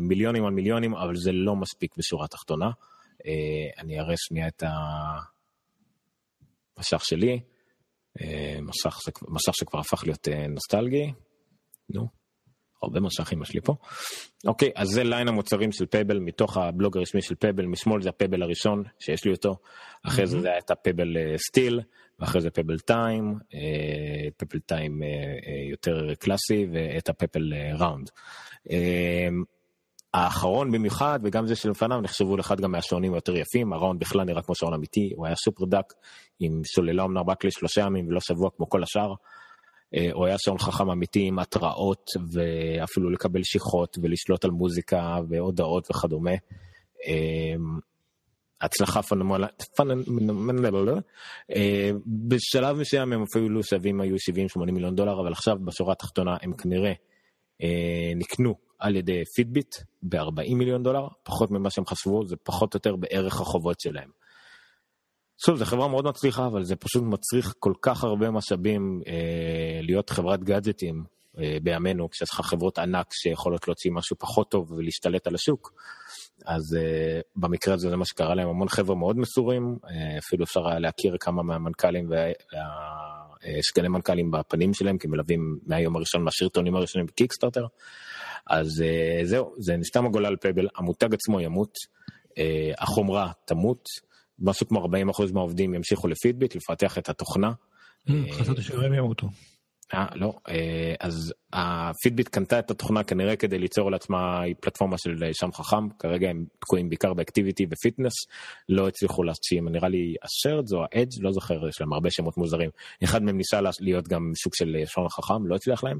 מיליונים על מיליונים אבל זה לא מספיק בשורה התחתונה. אני אראה שנייה את ה... מסך שלי, אה, מסך, מסך שכבר הפך להיות אה, נוסטלגי, נו, הרבה מסכים יש לי פה. אוקיי, אז זה ליין המוצרים של Pebble מתוך הבלוג הרשמי של Pebble, משמאל זה ה Pebble הראשון שיש לי אותו, אחרי זה זה היה את ה Pebble Steel, ואחרי זה Pebble Time, Pebble Time יותר קלאסי, ואת ה Pebble Round. האחרון במיוחד וגם זה שלפניו נחשבו לאחד גם מהשעונים היותר יפים הראון בכלל נראה כמו שעון אמיתי הוא היה סופר דק עם סוללה אמנם רק לשלושה ימים ולא שבוע כמו כל השאר. אה, הוא היה שעון חכם אמיתי עם התראות ואפילו לקבל שיחות ולשלוט על מוזיקה והודעות וכדומה. אה, הצלחה פנומלית, אה, בשלב מסוים הם אפילו שווים היו 70-80 מיליון דולר אבל עכשיו בשורה התחתונה הם כנראה נקנו על ידי פידביט ב-40 מיליון דולר, פחות ממה שהם חשבו, זה פחות או יותר בערך החובות שלהם. שוב, זו חברה מאוד מצליחה, אבל זה פשוט מצריך כל כך הרבה משאבים אה, להיות חברת גאדג'טים אה, בימינו, כשיש לך חברות ענק שיכולות להוציא משהו פחות טוב ולהשתלט על השוק. אז uh, במקרה הזה זה מה שקרה להם, המון חבר'ה מאוד מסורים, uh, אפילו אפשר היה להכיר כמה מהמנכ"לים וה, uh, מנכ"לים בפנים שלהם, כי מלווים מהיום הראשון, מהשרטונים הראשונים בקיקסטארטר. אז uh, זהו, זה נסתם הגולל פבל, המותג עצמו ימות, uh, החומרה תמות, משהו כמו 40% מהעובדים ימשיכו לפידביט, לפתח את התוכנה. חשבתי שהם ימותו. אה, לא, אה, אז הפידביט קנתה את התוכנה כנראה כדי ליצור לעצמה פלטפורמה של שם חכם, כרגע הם תקועים בעיקר באקטיביטי ופיטנס, לא הצליחו להשאיר, נראה לי השרדס או האדג', לא זוכר, יש להם הרבה שמות מוזרים, אחד מהם ניסה להיות גם שוק של שעון חכם, לא הצליח להם,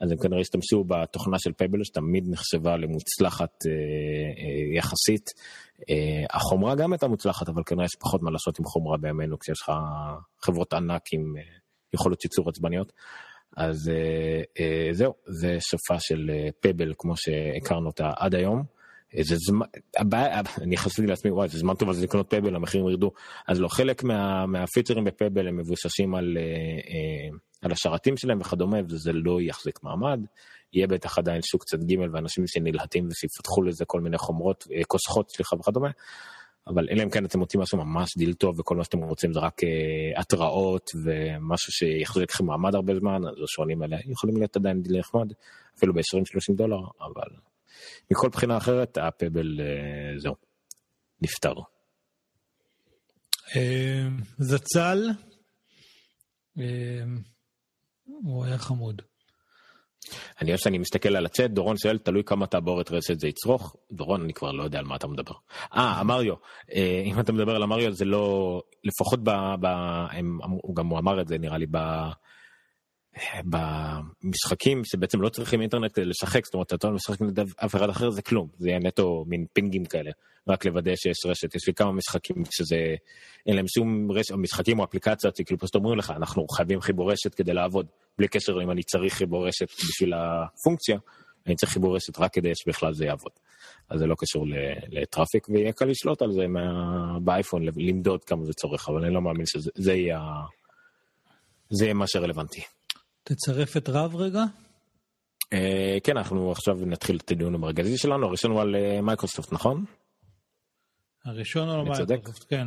אז הם כנראה השתמשו בתוכנה של פייבל שתמיד נחשבה למוצלחת אה, אה, יחסית. אה, החומרה גם הייתה מוצלחת, אבל כנראה יש פחות מה לעשות עם חומרה בימינו כשיש לך חברות ענק עם אה, יכולות ייצור עצבניות. אז אה, אה, זהו, זה סופה של אה, פבל כמו שהכרנו אותה עד היום. זה זמן, הבעיה, אני חשבתי לעצמי, וואי, זה זמן טוב אז לקנות פבל, המחירים ירדו. אז לא, חלק מה, מהפיצ'רים בפבל הם מבוססים על, על השרתים שלהם וכדומה, וזה לא יחזיק מעמד. יהיה בטח עדיין שוק צד ג' ואנשים שנלהטים ושיפתחו לזה כל מיני חומרות, כוסחות, סליחה וכדומה. אבל אלא אם כן אתם רוצים משהו ממש דיל טוב וכל מה שאתם רוצים זה רק אה, התראות ומשהו שיחזיק לכם מעמד הרבה זמן, אז השעונים האלה יכולים להיות עדיין דיל נחמד, אפילו ב-20-30 דולר, אבל מכל בחינה אחרת הפבל uh, זהו, נפטר. אה, זצ"ל, הוא היה חמוד. אני אוהב שאני מסתכל על הצ'אט, דורון שואל, תלוי כמה תעבורת רשת זה יצרוך. דורון, אני כבר לא יודע על מה אתה מדבר. אה, המריו. אה, אם אתה מדבר על המריו, זה לא... לפחות ב... ב הם, הוא גם הוא אמר את זה, נראה לי, ב... במשחקים שבעצם לא צריכים אינטרנט כדי לשחק, זאת אומרת, אתה משחק נגד אף אחד אחר זה כלום, זה יהיה נטו מין פינגים כאלה, רק לוודא שיש רשת. יש לי כמה משחקים שזה, אין להם שום רשת, משחקים או אפליקציות, כאילו פשוט אומרים לך, אנחנו חייבים חיבור רשת כדי לעבוד, בלי קשר אם אני צריך חיבור רשת בשביל הפונקציה, אני צריך חיבור רשת רק כדי שבכלל זה יעבוד. אז זה לא קשור ל traffic, ויהיה קל לשלוט על זה באייפון, למדוד כמה זה צורך, אבל אני לא מאמין שזה יהיה, זה יהיה מה שרלוונטי. תצרף את רב רגע. אה, כן, אנחנו עכשיו נתחיל את הדיון המרכזי שלנו, הראשון הוא על אה, מייקרוסופט, נכון? הראשון הוא על מייקרוסופט, כן.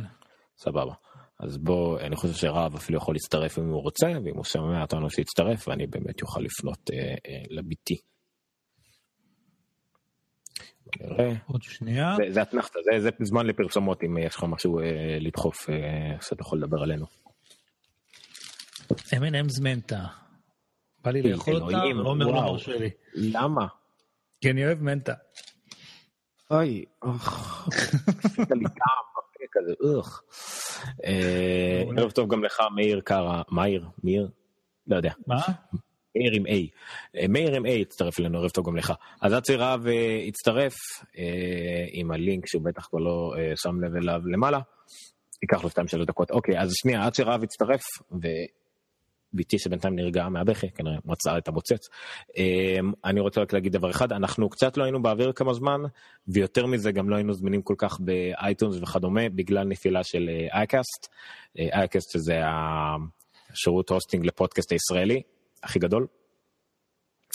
סבבה. אז בוא, אני חושב שרב אפילו יכול להצטרף אם הוא רוצה, ואם הוא שומע אותנו שיצטרף, ואני באמת יוכל לפנות אה, אה, לביתי. עוד שנייה. זה, זה אתנחתא, זה, זה זמן לפרסומות אם יש לך משהו uh, לדחוף uh, שאתה יכול לדבר עלינו. M&M's מנטה. בא לי לאכול אותה, לא אומר לא מרשה לי. למה? כי אני אוהב מנטה. אוי, עשית לי טעם כזה, אוח. אה, ערב טוב גם לך, מאיר קארה, מאיר, מאיר? לא יודע. מה? מאיר עם A. אה, מאיר עם A הצטרף אלינו, ערב טוב גם לך. אז עד שרב הצטרף עם הלינק שהוא בטח כבר לא שם לב אליו למעלה. ייקח לו 2-3 דקות. אוקיי, אז שנייה, עד שרב הצטרף, בתי שבינתיים נרגעה מהבכי, כנראה מצאה את המוצץ. אמ, אני רוצה רק להגיד דבר אחד, אנחנו קצת לא היינו באוויר כמה זמן, ויותר מזה גם לא היינו זמינים כל כך ב iTunes וכדומה, בגלל נפילה של iCast. אה, iCast שזה השירות hosting לפודקאסט הישראלי, הכי גדול.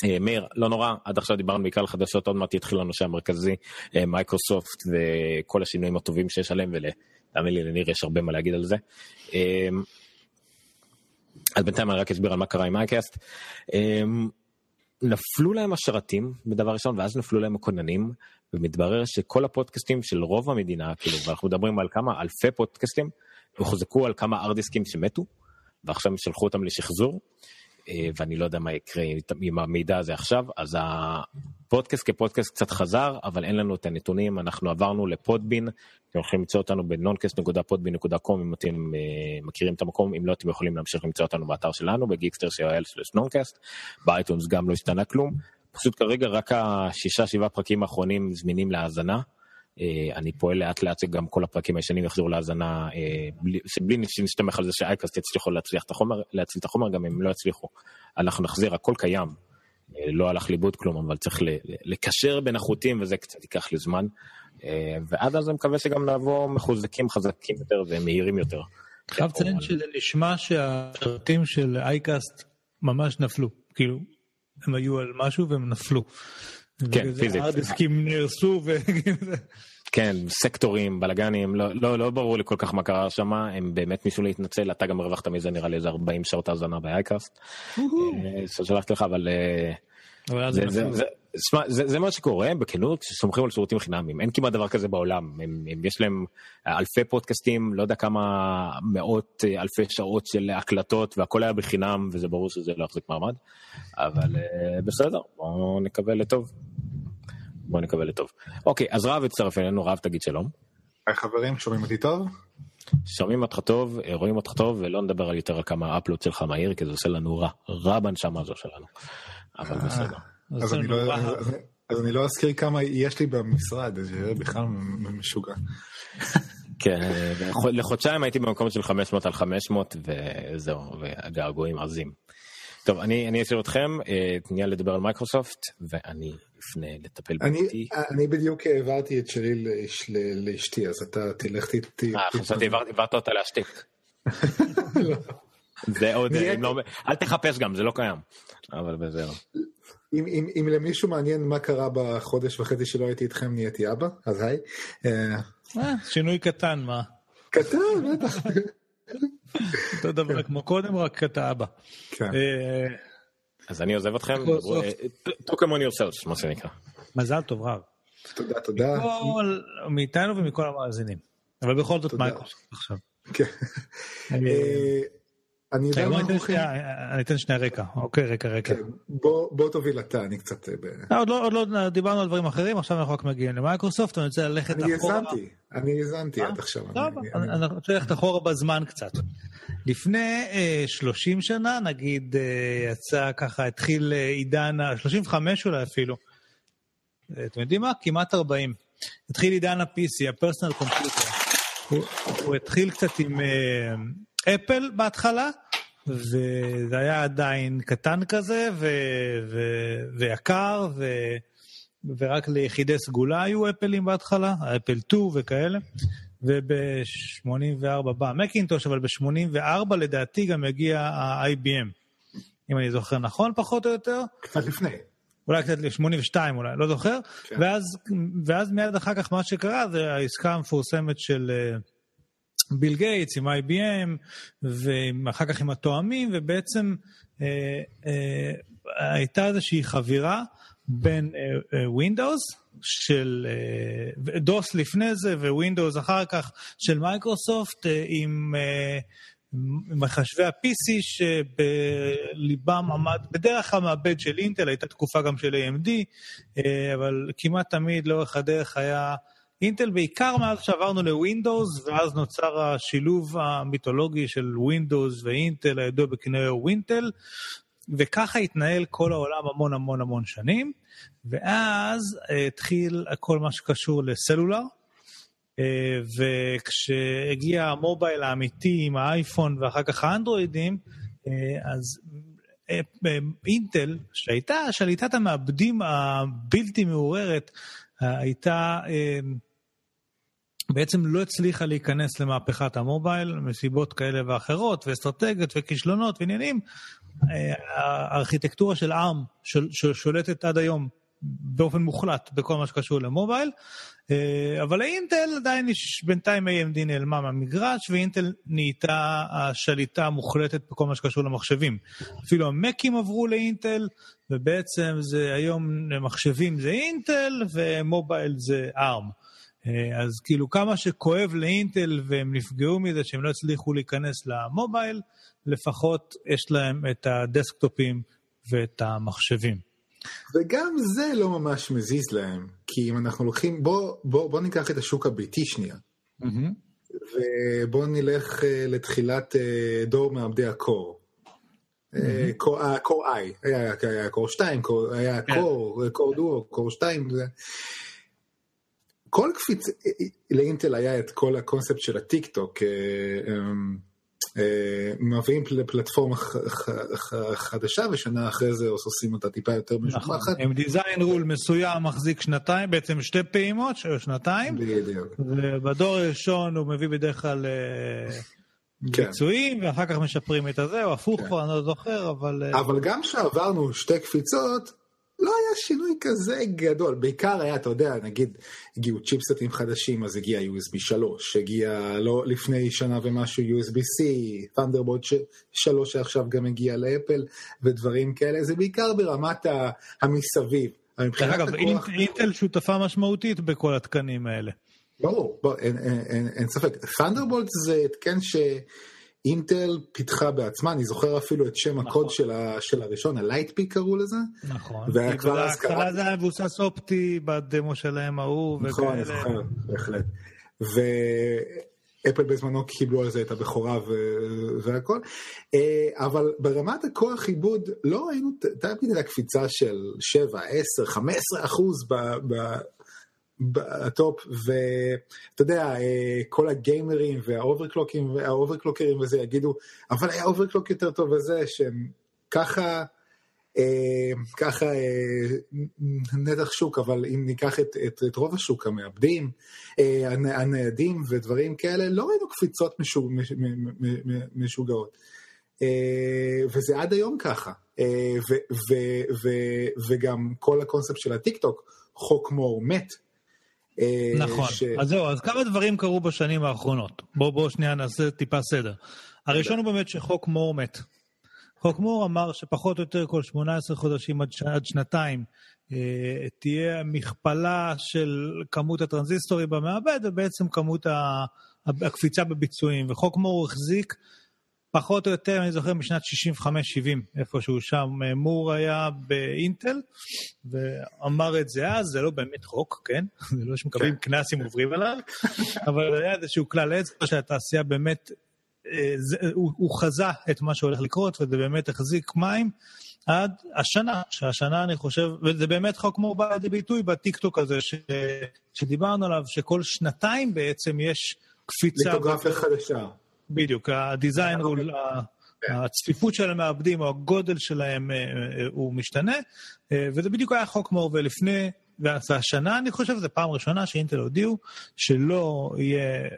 אה, מאיר, לא נורא, עד עכשיו דיברנו בעיקר על חדשות, עוד מעט יתחיל הנושא המרכזי, אה, מייקרוסופט וכל השינויים הטובים שיש עליהם, ותאמין לי, לניר יש הרבה מה להגיד על זה. אז בינתיים אני רק אסביר על מה קרה עם אייקאסט. אמ, נפלו להם השרתים בדבר ראשון ואז נפלו להם הכוננים ומתברר שכל הפודקאסטים של רוב המדינה כאילו ואנחנו מדברים על כמה אלפי פודקאסטים הוחזקו על כמה ארדיסקים שמתו ועכשיו הם שלחו אותם לשחזור ואני לא יודע מה יקרה עם המידע הזה עכשיו, אז הפודקאסט כפודקאסט קצת חזר, אבל אין לנו את הנתונים, אנחנו עברנו לפודבין, אתם יכולים למצוא אותנו בנונקאסט.podבין.com אם אתם אה, מכירים את המקום, אם לא אתם יכולים להמשיך למצוא אותנו באתר שלנו, בגיקסטר של נונקאסט, באייטונס גם לא השתנה כלום, פשוט כרגע רק השישה שבעה פרקים האחרונים זמינים להאזנה. אה, אני פועל לאט לאט שגם כל הפרקים הישנים יחזרו להאזנה, אה, שבלי שנסתמך על זה שאייקאסט יצליחו להצליח את החומר, להציל את החומר, גם אם לא יצליחו. אנחנו נחזיר, הכל קיים. אה, לא הלך לאיבוד כלום, אבל צריך לקשר בין החוטים וזה קצת ייקח לי זמן. ועד אז אני מקווה שגם נבוא מחוזקים, חזקים יותר ומהירים יותר. חייב לציין שזה נשמע שהשרתים של אייקאסט ממש נפלו, כאילו, הם היו על משהו והם נפלו. כן, פיזית. הארדיסקים נהרסו ו... כן, סקטורים, בלאגנים, לא, לא, לא ברור לי כל כך מה קרה שם, הם באמת ניסו להתנצל, אתה גם הרווחת מזה נראה לי איזה 40 שעות האזנה באייקאסט. שלחתי לך, אבל... אה, זה, זה, זה, שמה, זה, זה מה שקורה בכנות שסומכים על שירותים חינמים אין כמעט דבר כזה בעולם הם, הם, יש להם אלפי פודקאסטים לא יודע כמה מאות אה, אלפי שעות של הקלטות והכל היה בחינם וזה ברור שזה לא יחזיק מעמד אבל uh, בסדר בואו נקווה לטוב. בואו נקווה לטוב. אוקיי אז רב הצטרף אלינו רב תגיד שלום. היי חברים שומעים אותי טוב? שומעים אותך טוב אה, רואים אותך טוב ולא נדבר על יותר על כמה האפלוט שלך מהיר כי זה עושה לנו רע רע בנשמה הזו שלנו. אבל בסדר. אז אני, לא, אז, אז אני לא אזכיר כמה יש לי במשרד, זה בכלל משוגע. כן, לחודשיים הייתי במקום של 500 על 500 וזהו, והגעגועים עזים. טוב, אני, אני אשאיר אתכם, אה, תניע לדבר על מייקרוסופט, ואני אפנה לטפל באתי. אני בדיוק העברתי את שלי לאשתי, אז אתה תלך איתי. אה, חשבתי העברת אותה להשתיק. לא. זה עוד, לא, אל תחפש גם, זה לא קיים. אבל בסדר. אם, אם, אם למישהו מעניין מה קרה בחודש וחצי שלא הייתי איתכם, נהייתי אבא, אז היי. אה, אה, שינוי קטן, מה? קטן, בטח. אותו דבר כמו קודם, רק אתה אבא. כן. אה, אז אני עוזב אתכם, talk among yourselves, מה שנקרא. מזל טוב רב. תודה, תודה. מאיתנו ומכל המאזינים. אבל בכל זאת מייקרוסופט עכשיו. כן. אני יודע רגע, מה אנחנו הולכים. אני אתן שנייה רקע. אוקיי, רקע, רקע. כן, בוא בוא תוביל אתה, אני קצת... אה, ב- אה, עוד לא- עוד לא דיברנו על דברים אחרים, עכשיו אנחנו רק מגיעים למייקרוסופט, אני רוצה ללכת אני אחורה. האזנתי, אני האזנתי אה? עד עכשיו. טוב, אני- אני אני- אני רוצה ללכת אחורה בזמן קצת. לפני אה, 30 שנה, נגיד, יצא ככה, התחיל עידן, ה- 35 אולי אפילו. אתם יודעים מה? כמעט 40. התחיל עידן ה-PC, ה-Personal Computer. הוא, הוא התחיל קצת עם אפל בהתחלה, וזה היה עדיין קטן כזה, ו, ו, ויקר, ו, ורק ליחידי סגולה היו אפלים בהתחלה, אפל 2 וכאלה. וב-84 בא מקינטוש, אבל ב-84 לדעתי גם הגיע ה-IBM, אם אני זוכר נכון פחות או יותר. קצת לפני. אולי קצת ל-82 אולי, לא זוכר. כן. ואז, ואז מיד אחר כך מה שקרה זה העסקה המפורסמת של אה, ביל גייטס עם IBM, ואחר כך עם התואמים, ובעצם אה, אה, הייתה איזושהי חבירה בין ווינדוס, של אה, דוס לפני זה ווינדוס אחר כך של מייקרוסופט אה, עם אה, מחשבי ה-PC שבליבם עמד בדרך כלל מעבד של אינטל, הייתה תקופה גם של AMD, אה, אבל כמעט תמיד לאורך הדרך היה אינטל, בעיקר מאז שעברנו לווינדוס, ואז נוצר השילוב המיתולוגי של ווינדוס ואינטל, הידוע בכינוי Wintel, וככה התנהל כל העולם המון המון המון שנים, ואז אה, התחיל כל מה שקשור לסלולר, אה, וכשהגיע ה mobile האמיתי עם האייפון ואחר כך האנדרואידים, אה, אז אינטל, שהייתה שליטת המעבדים הבלתי מעורערת, הייתה בעצם לא הצליחה להיכנס למהפכת המובייל מסיבות כאלה ואחרות, ואסטרטגיות וכישלונות ועניינים. אה, הארכיטקטורה של ARM שול- ששולטת עד היום באופן מוחלט בכל מה שקשור למובייל, אה, אבל לאינטל עדיין יש, בינתיים AMD נעלמה מהמגרש, ואינטל נהייתה השליטה המוחלטת בכל מה שקשור למחשבים. אפילו המקים עברו לאינטל, ובעצם זה היום מחשבים זה אינטל, ומובייל זה ARM. אה, אז כאילו כמה שכואב לאינטל והם נפגעו מזה שהם לא הצליחו להיכנס למובייל, לפחות יש להם את הדסקטופים ואת המחשבים. וגם זה לא ממש מזיז להם, כי אם אנחנו לוקחים, בוא, בוא, בוא ניקח את השוק הביתי שנייה, ובוא נלך אה, לתחילת אה, דור מעבדי הקור. קור- איי, היה קור 2, קור- היה כן. קור, קור דואו, קור 2. כל קפיץ, לאינטל היה את כל הקונספט של הטיק טוק, אה, אה, אה, מביאים פל- פלטפורמה ח- ח- ח- חדשה ושנה אחרי זה עושים אותה טיפה יותר נכון. משובחת. עם דיזיין רול מסוים מחזיק שנתיים, בעצם שתי פעימות, של שנתיים, בדיוק. ובדור הראשון הוא מביא בדרך כלל אה, כן. ביצועים, ואחר כך משפרים את הזה, או הפוך כבר, אני לא זוכר, אבל... אבל גם כשעברנו שתי קפיצות, לא היה שינוי כזה גדול. בעיקר היה, אתה יודע, נגיד, הגיעו צ'יפסטים חדשים, אז הגיע USB 3, הגיע לא לפני שנה ומשהו USB-C, Thunderbolt 3 שעכשיו גם הגיע לאפל, ודברים כאלה, זה בעיקר ברמת המסביב. דרך אגב, הכוח- אינט- אינטל שותפה משמעותית בכל התקנים האלה. ברור, אין, ספק. Thunderbolt זה התקן שאינטל פיתחה בעצמה, אני זוכר אפילו את שם הקוד של, ה, של הראשון, הלייטפיק קראו לזה. נכון. והיה כי כבר אז בהתחלה קראתי- זה היה מבוסס אופטי בדמו שלהם ההוא, נכון, אני. זוכר, בהחלט. ואפל בזמנו קיבלו על זה את הבכורה ו- והכל, אה, אבל ברמת הכוח עיבוד לא היינו, תמיד הייתה קפיצה של 7, 10, 15 אחוז ב- ב- ב top, ואתה יודע, אה, כל הגיימרים והאוברקלוקים והאוברקלוקרים וזה יגידו, אבל היה overclock יותר טוב וזה, שהם ככה... אה, ככה אה, נתח שוק, אבל אם ניקח את, את, את רוב השוק, המעבדים, הנ- הניידים ודברים כאלה, לא ראינו קפיצות משו, מש, מ, מ, מ, משוגעות. וזה עד היום ככה. ו, ו, ו, וגם כל הקונספט של הטיק טוק, חוק מור מת. אה, נכון. ש... אז זהו, אז כמה דברים קרו בשנים האחרונות. בואו בוא שנייה נעשה טיפה סדר. הראשון הוא באמת שחוק מור מת. חוק מור אמר שפחות או יותר כל 18 חודשים עד, ש... עד שנתיים אה, תהיה מכפלה של כמות הטרנזיסטורים במעבד ובעצם כמות ה... הקפיצה בביצועים. וחוק מור החזיק פחות או יותר, אני זוכר, משנת 65-70, איפשהו שם, אה, מור היה באינטל, ואמר את זה אז, זה לא באמת חוק, כן? זה לא שמקבלים כן. קנס אם עוברים עליו, אבל היה איזשהו כלל אצבע שהתעשייה באמת, אה, זה, הוא, הוא חזה את מה שהולך לקרות, וזה באמת החזיק מים. עד השנה, שהשנה אני חושב, וזה באמת חוק כמו בא לידי ביטוי בטיקטוק הזה ש, שדיברנו עליו, שכל שנתיים בעצם יש קפיצה. ליטוגרפיה חדשה. בדיוק, הדיזיין, הוא, הצפיפות של המעבדים או הגודל שלהם אה, אה, הוא משתנה, אה, וזה בדיוק היה חוק מור, ולפני, והשנה אני חושב, זו פעם ראשונה שאינטל הודיעו שלא יהיה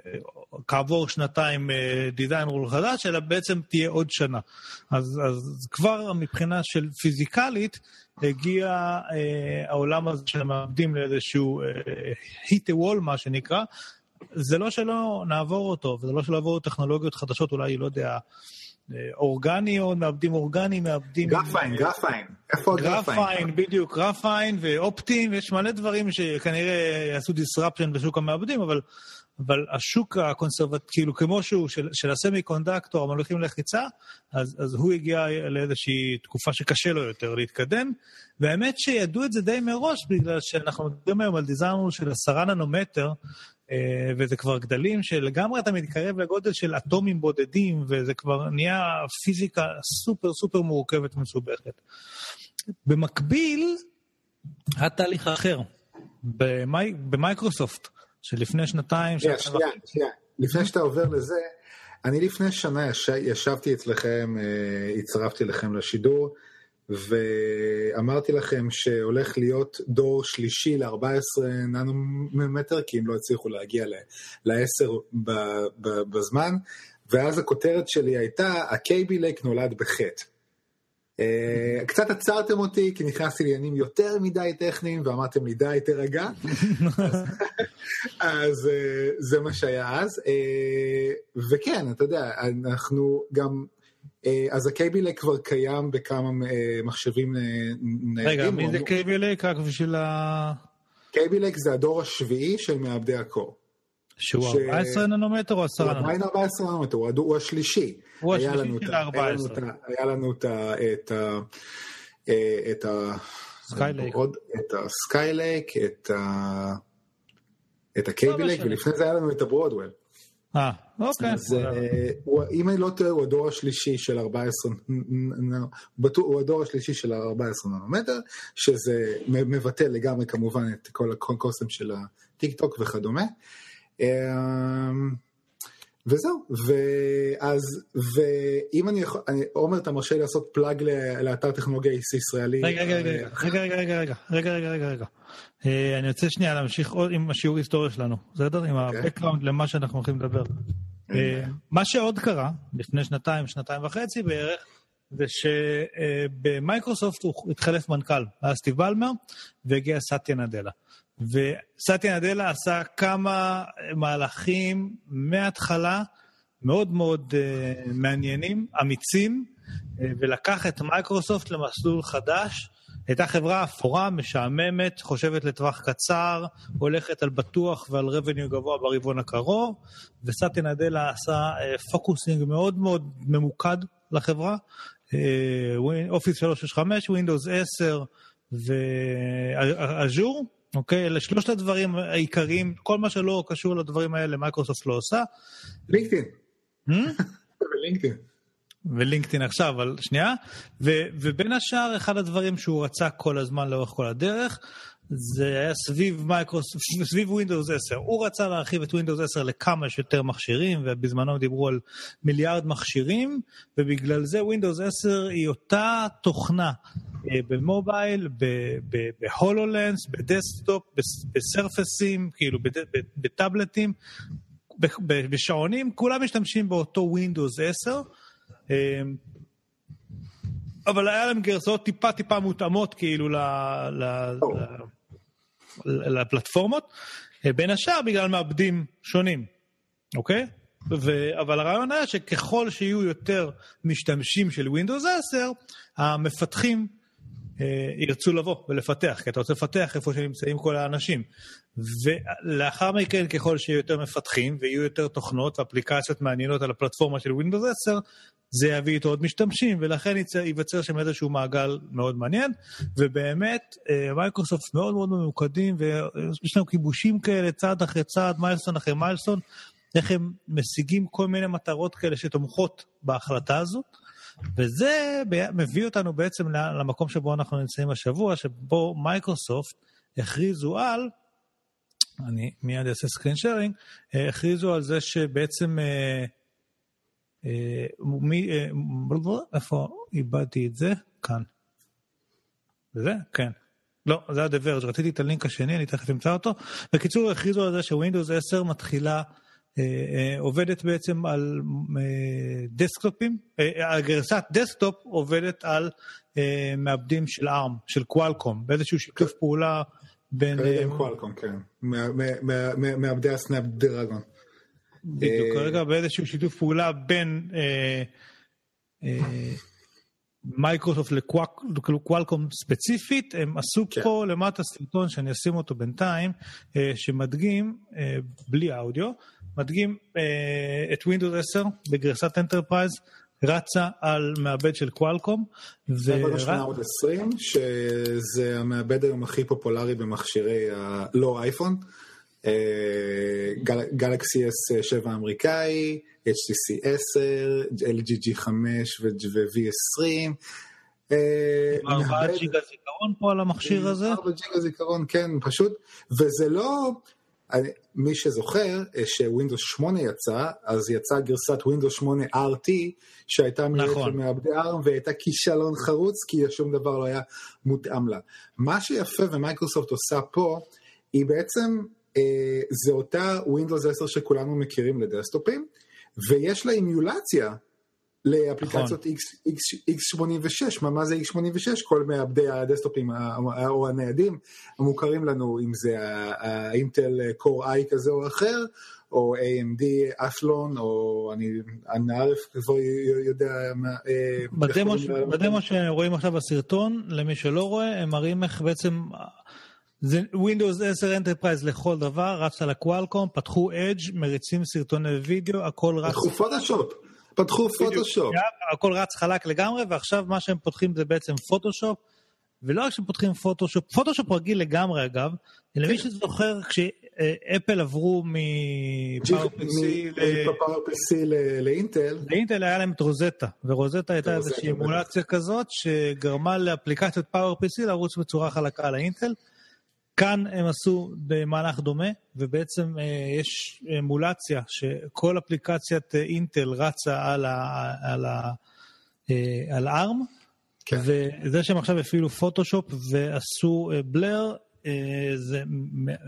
כעבור שנתיים דיזיין רול חדש, אלא בעצם תהיה עוד שנה. אז, אז כבר מבחינה של פיזיקלית, הגיע אה, העולם הזה של המעבדים לאיזשהו אה, hit a wall, מה שנקרא, זה לא שלא נעבור אותו, וזה לא שלא יבואו טכנולוגיות חדשות, אולי, לא יודע, אורגניות, מעבדים אורגניים, מעבדים... graphene, graphene. איפה ה graphene? graphene, בדיוק, graphene ואופטיים, יש מלא דברים שכנראה יעשו disruption בשוק המעבדים, אבל, אבל השוק הקונסרבטיבי, כאילו כמו שהוא, של, של ה semiconductor, המוליכים למחצה, אז, אז הוא הגיע לאיזושהי תקופה שקשה לו יותר להתקדם, והאמת שידעו את זה די מראש, בגלל שאנחנו מדברים היום על דיזיין של עשרה ננומטר, וזה כבר גדלים שלגמרי אתה מתקרב לגודל של אטומים בודדים, וזה כבר נהיה פיזיקה סופר סופר מורכבת ומסובכת. במקביל, היה תהליך אחר, במי... במייקרוסופט, שלפני שנתיים... שנייה, שנייה, שנייה. לפני שאתה עובר לזה, אני לפני שנה יש... ישבתי אצלכם, הצטרפתי לכם לשידור, ואמרתי לכם שהולך להיות דור שלישי ל-14 ננומטר, כי הם לא הצליחו להגיע ל-10 בזמן, ואז הכותרת שלי הייתה, הקייבי לייק נולד בחטא. Uh, קצת עצרתם אותי כי נכנסתי לעניינים יותר מדי טכניים ואמרתם לי די תירגע אז uh, זה מה שהיה אז uh, וכן אתה יודע אנחנו גם אז ה Kaby Lake כבר קיים בכמה מחשבים ניידים. רגע, מי זה Lake? רק בשביל ה... Lake זה הדור השביעי של מעבדי ה Core. שהוא 14 ננומטר או 10 ננומטר? הוא עדיין 14 ננומטר, הוא השלישי. הוא השלישי של ה-14. היה לנו את ה... את ה... Skylake. את ה Skylake, את ה Kaby Lake, ולפני זה היה לנו את ה Broadwell. אה, אוקיי. אז אם אני לא טועה, הוא הדור השלישי של 14, הוא הדור השלישי של 14 ננומטר, שזה מבטא לגמרי כמובן את כל הקונקוסטים של הטיק טוק וכדומה. וזהו, ואז, ואם אני יכול, עומר, אתה מרשה לי לעשות פלאג לאתר טכנולוגיה ישראלי? רגע, רגע, רגע, רגע, רגע, רגע, רגע, רגע, רגע, רגע. אני רוצה שנייה להמשיך עוד עם השיעור היסטוריה שלנו, בסדר? עם ה-background למה שאנחנו הולכים לדבר. מה שעוד קרה, לפני שנתיים, שנתיים וחצי בערך, זה שבמייקרוסופט הוא התחלף מנכ"ל, היה סטיב בלמר, והגיע סאטיה נאדלה. וסאטיה נאדלה עשה כמה מהלכים מההתחלה מאוד מאוד uh, מעניינים, אמיצים, uh, ולקח את מייקרוסופט למסלול חדש. הייתה חברה אפורה, משעממת, חושבת לטווח קצר, הולכת על בטוח ועל revenue גבוה ברבעון הקרוב, וסאטיה נאדלה עשה focusing מאוד מאוד ממוקד לחברה. Office uh, 365, Windows 10 ו Azure. אוקיי? אלה שלושת הדברים העיקריים, כל מה שלא קשור לדברים האלה, מייקרוסופט לא עושה. לינקדאין. Hmm? ולינקדאין. עכשיו, אבל שנייה. ו- ובין השאר, אחד הדברים שהוא רצה כל הזמן לאורך כל הדרך, זה היה סביב מייקרוסופט, סביב Windows 10. הוא רצה להרחיב את Windows 10 לכמה שיותר מכשירים, ובזמנו דיברו על מיליארד מכשירים, ובגלל זה Windows 10 היא אותה תוכנה ב mobile, ב HoloLens, ב desktop, ב Surfaceים, כאילו בטאבלטים, בשעונים, כולם משתמשים באותו Windows 10. אבל היה להם גרסאות טיפה טיפה מותאמות כאילו לפלטפורמות, בין השאר בגלל מעבדים שונים, אוקיי? ו... אבל הרעיון היה שככל שיהיו יותר משתמשים של Windows 10, המפתחים ירצו לבוא ולפתח, כי אתה רוצה לפתח איפה שנמצאים כל האנשים. ולאחר מכן, ככל שיהיו יותר מפתחים ויהיו יותר תוכנות ואפליקציות מעניינות על הפלטפורמה של Windows 10, זה יביא איתו עוד משתמשים, ולכן ייווצר שם איזשהו מעגל מאוד מעניין. ובאמת, מייקרוסופט מאוד מאוד ממוקדים, ויש לנו כיבושים כאלה צעד אחרי צעד, milestone אחרי milestone, איך הם משיגים כל מיני מטרות כאלה שתומכות בהחלטה הזאת. וזה מביא אותנו בעצם למקום שבו אנחנו נמצאים השבוע, שבו מייקרוסופט הכריזו על, אני מיד אעשה screen sharing, הכריזו על זה שבעצם, אה, אה, מי, אה, איפה איבדתי את זה? כאן. זה? כן. לא, זה היה The רציתי את הלינק השני, אני תכף אמצא אותו. בקיצור, הכריזו על זה שווינדוס 10 מתחילה אה, אה, עובדת בעצם על אה, דסקטופים, הגרסת desktop עובדת על מעבדים של ARM, של קוואלקום, באיזשהו שיתוף פעולה בין... כרגע עם קוואלקום, כן, מעבדי הסנאפ דרגון. בדיוק, כרגע באיזשהו שיתוף פעולה בין מייקרוסופט לקוואלקום ספציפית, הם עשו כן. פה למטה סרטון שאני אשים אותו בינתיים, שמדגים, בלי אודיו, מדגים אה, את Windows 10 בגרסת Enterprise, רצה על מעבד של קוואלקום. ו... 820, שזה המעבד היום הכי פופולרי במכשירי הלא אייפון. גלקסי S7 האמריקאי, HTC 10, LG G5 ו-V20. ארבעה ג'יגה זיכרון פה על המכשיר הזה? ארבעה ג'יגה זיכרון, כן, פשוט, וזה לא, מי שזוכר, אה, שווינדוס 8 יצא, אז יצאה גרסת ווינדוס 8 RT, שהייתה נכון. מעבדי ARM והייתה כישלון חרוץ, כי שום דבר לא היה מותאם לה. מה שיפה ומייקרוסופט עושה פה, היא בעצם, אה, זה אותה ווינדוס 10 שכולנו מכירים לדסקטופים, ויש לה אמולציה לאפליקציות נכון. X, X, X86, מה, זה X86? כל מעבדי הדסקטופים או הניידים המוכרים לנו, אם זה האינטל Core i כזה או אחר, או AMD אתלון, או אני, הנערף כבר יודע מה... אה, בדמו, שרואים עכשיו בסרטון, למי שלא רואה, הם מראים איך בעצם... זה Windows 10 Enterprise לכל דבר, רץ על הקוואלקום, פתחו Edge, מריצים סרטוני וידאו, הכל רץ... פתחו פוטושופ. פתחו פוטושופ. הכל רץ חלק לגמרי, ועכשיו מה שהם פותחים זה בעצם פוטושופ, ולא רק שהם פותחים פוטושופ, פוטושופ רגיל לגמרי אגב, כן. למי שזוכר כשאפל עברו מפאורפי-C לאינטל, לאינטל היה להם את רוזטה, ורוזטה הייתה איזושהי אמולציה כזאת שגרמה לאפליקציות פאורפי-C לרוץ בצורה חלקה על האינטל. כאן הם עשו במהלך דומה, ובעצם אה, יש אמולציה שכל אפליקציית אה, אינטל רצה על, ה, על, ה, אה, על ARM, כן. וזה שהם עכשיו הפעילו פוטושופ ועשו בלר, זה,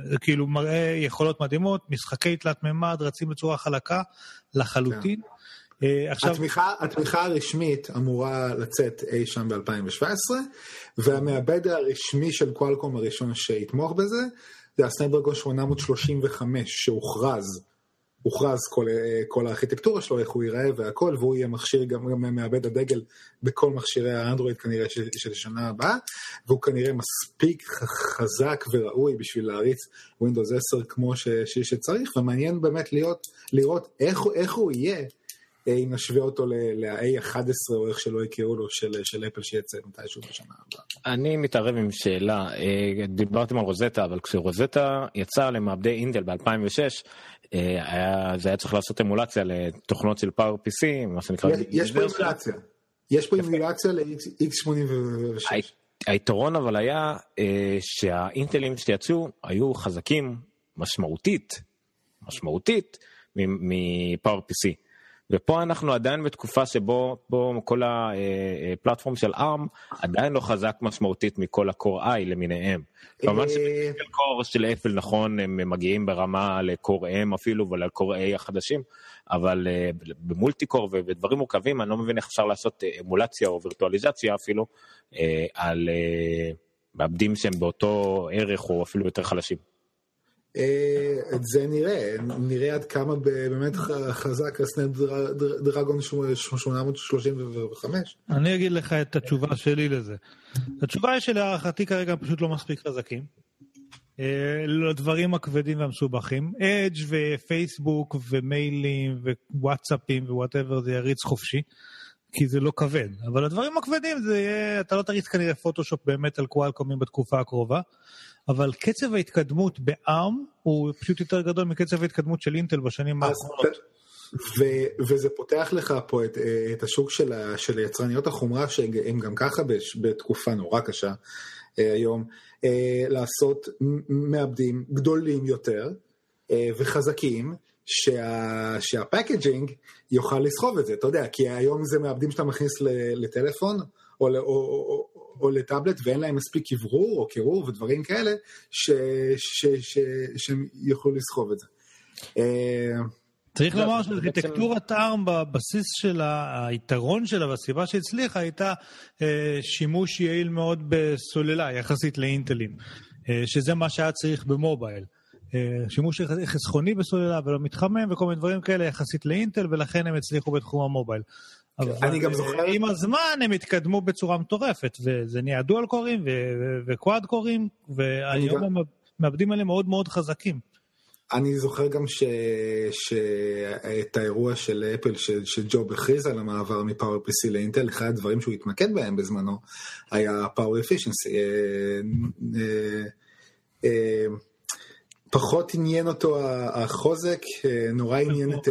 זה כאילו מראה יכולות מדהימות, משחקי תלת מימד רצים בצורה חלקה לחלוטין. כן. אה, עכשיו... התמיכה, התמיכה הרשמית אמורה לצאת אי שם ב-2017, והמעבד הרשמי של קואלקום הראשון שיתמוך בזה, זה הסנאפדרגון 835 שהוכרז, הוכרז כל, כל הארכיטקטורה שלו, איך הוא ייראה והכל, והוא יהיה מכשיר גם, גם מעבד הדגל בכל מכשירי האנדרואיד כנראה של, של השנה הבאה, והוא כנראה מספיק חזק וראוי בשביל להריץ Windows 10 כמו ש, ש, שצריך, ומעניין באמת להיות, לראות איך, איך הוא יהיה. אה, אם נשווה אותו ל-A11 או איך שלא יקראו לו של, של אפל שיצא מתישהו בשנה הבאה. אני מתערב עם שאלה, אה, דיברתם על רוזטה, אבל כשרוזטה יצא למעבדי אינטל ב-2006, אה, זה היה צריך לעשות אמולציה לתוכנות של פאור PC, מה שנקרא... יש פה אמולציה, יש פה אמולציה ל-X86. היתרון אבל היה שהאינטלים שיצאו היו חזקים משמעותית, משמעותית מפאור PC. ופה אנחנו עדיין בתקופה שבו כל הפלטפורם של ARM עדיין לא חזק משמעותית מכל ה-core i למיניהם. כמובן שבקור של אפל נכון הם מגיעים ברמה ל-core m אפילו ול-core a החדשים, אבל אה, במולטי קור ודברים מורכבים אני לא מבין איך אפשר לעשות אמולציה או וירטואליזציה אפילו אה, על אה, מעבדים שהם באותו ערך או אפילו יותר חלשים. אה, את זה נראה, נראה עד כמה באמת חזק הסנאפ דרגון 835. אני אגיד לך את התשובה שלי לזה. התשובה היא שלהערכתי כרגע פשוט לא מספיק חזקים. אה, לדברים הכבדים והמסובכים. אדג' ופייסבוק ומיילים ווואטסאפים ו whatever זה יריץ חופשי, כי זה לא כבד. אבל הדברים הכבדים זה יהיה, אתה לא תריץ כנראה פוטושופ באמת על קוואלקומים בתקופה הקרובה, אבל קצב ההתקדמות ב ARM הוא פשוט יותר גדול מקצב ההתקדמות של אינטל בשנים האחרונות. ו- וזה פותח לך פה את, את השוק של, ה- של יצרניות החומרה שהם גם ככה בתקופה נורא קשה אה, היום. אה, לעשות מעבדים גדולים יותר אה, וחזקים, שה, שהפקג'ינג יוכל לסחוב את זה, אתה יודע, כי היום זה מעבדים שאתה מכניס לטלפון או, או, או, או לטאבלט ואין להם מספיק אוורור או קירור ודברים כאלה ש, ש, ש, שהם יוכלו לסחוב את זה. אה, צריך לומר שארכיטקטורת ARM בבסיס של היתרון שלה והסיבה שהצליחה הייתה אה, שימוש יעיל מאוד בסוללה יחסית לאינטלים, אה, שזה מה שהיה צריך במובייל. שימוש חסכוני בסוללה ולא מתחמם וכל מיני דברים כאלה יחסית לאינטל ולכן הם הצליחו בתחום המובייל. אני גם זוכר... עם הזמן הם התקדמו בצורה מטורפת וזה נהיה דואל קורים וקוואד קורים והיום המעבדים האלה מאוד מאוד חזקים. אני זוכר גם ש... שאת האירוע של אפל, ש... שג'וב הכריז על המעבר מפאוור PC לאינטל, אחד הדברים שהוא התמקד בהם בזמנו היה פאוור אפישנסי. אה, אה, אה, פחות עניין אותו החוזק, נורא עניין את,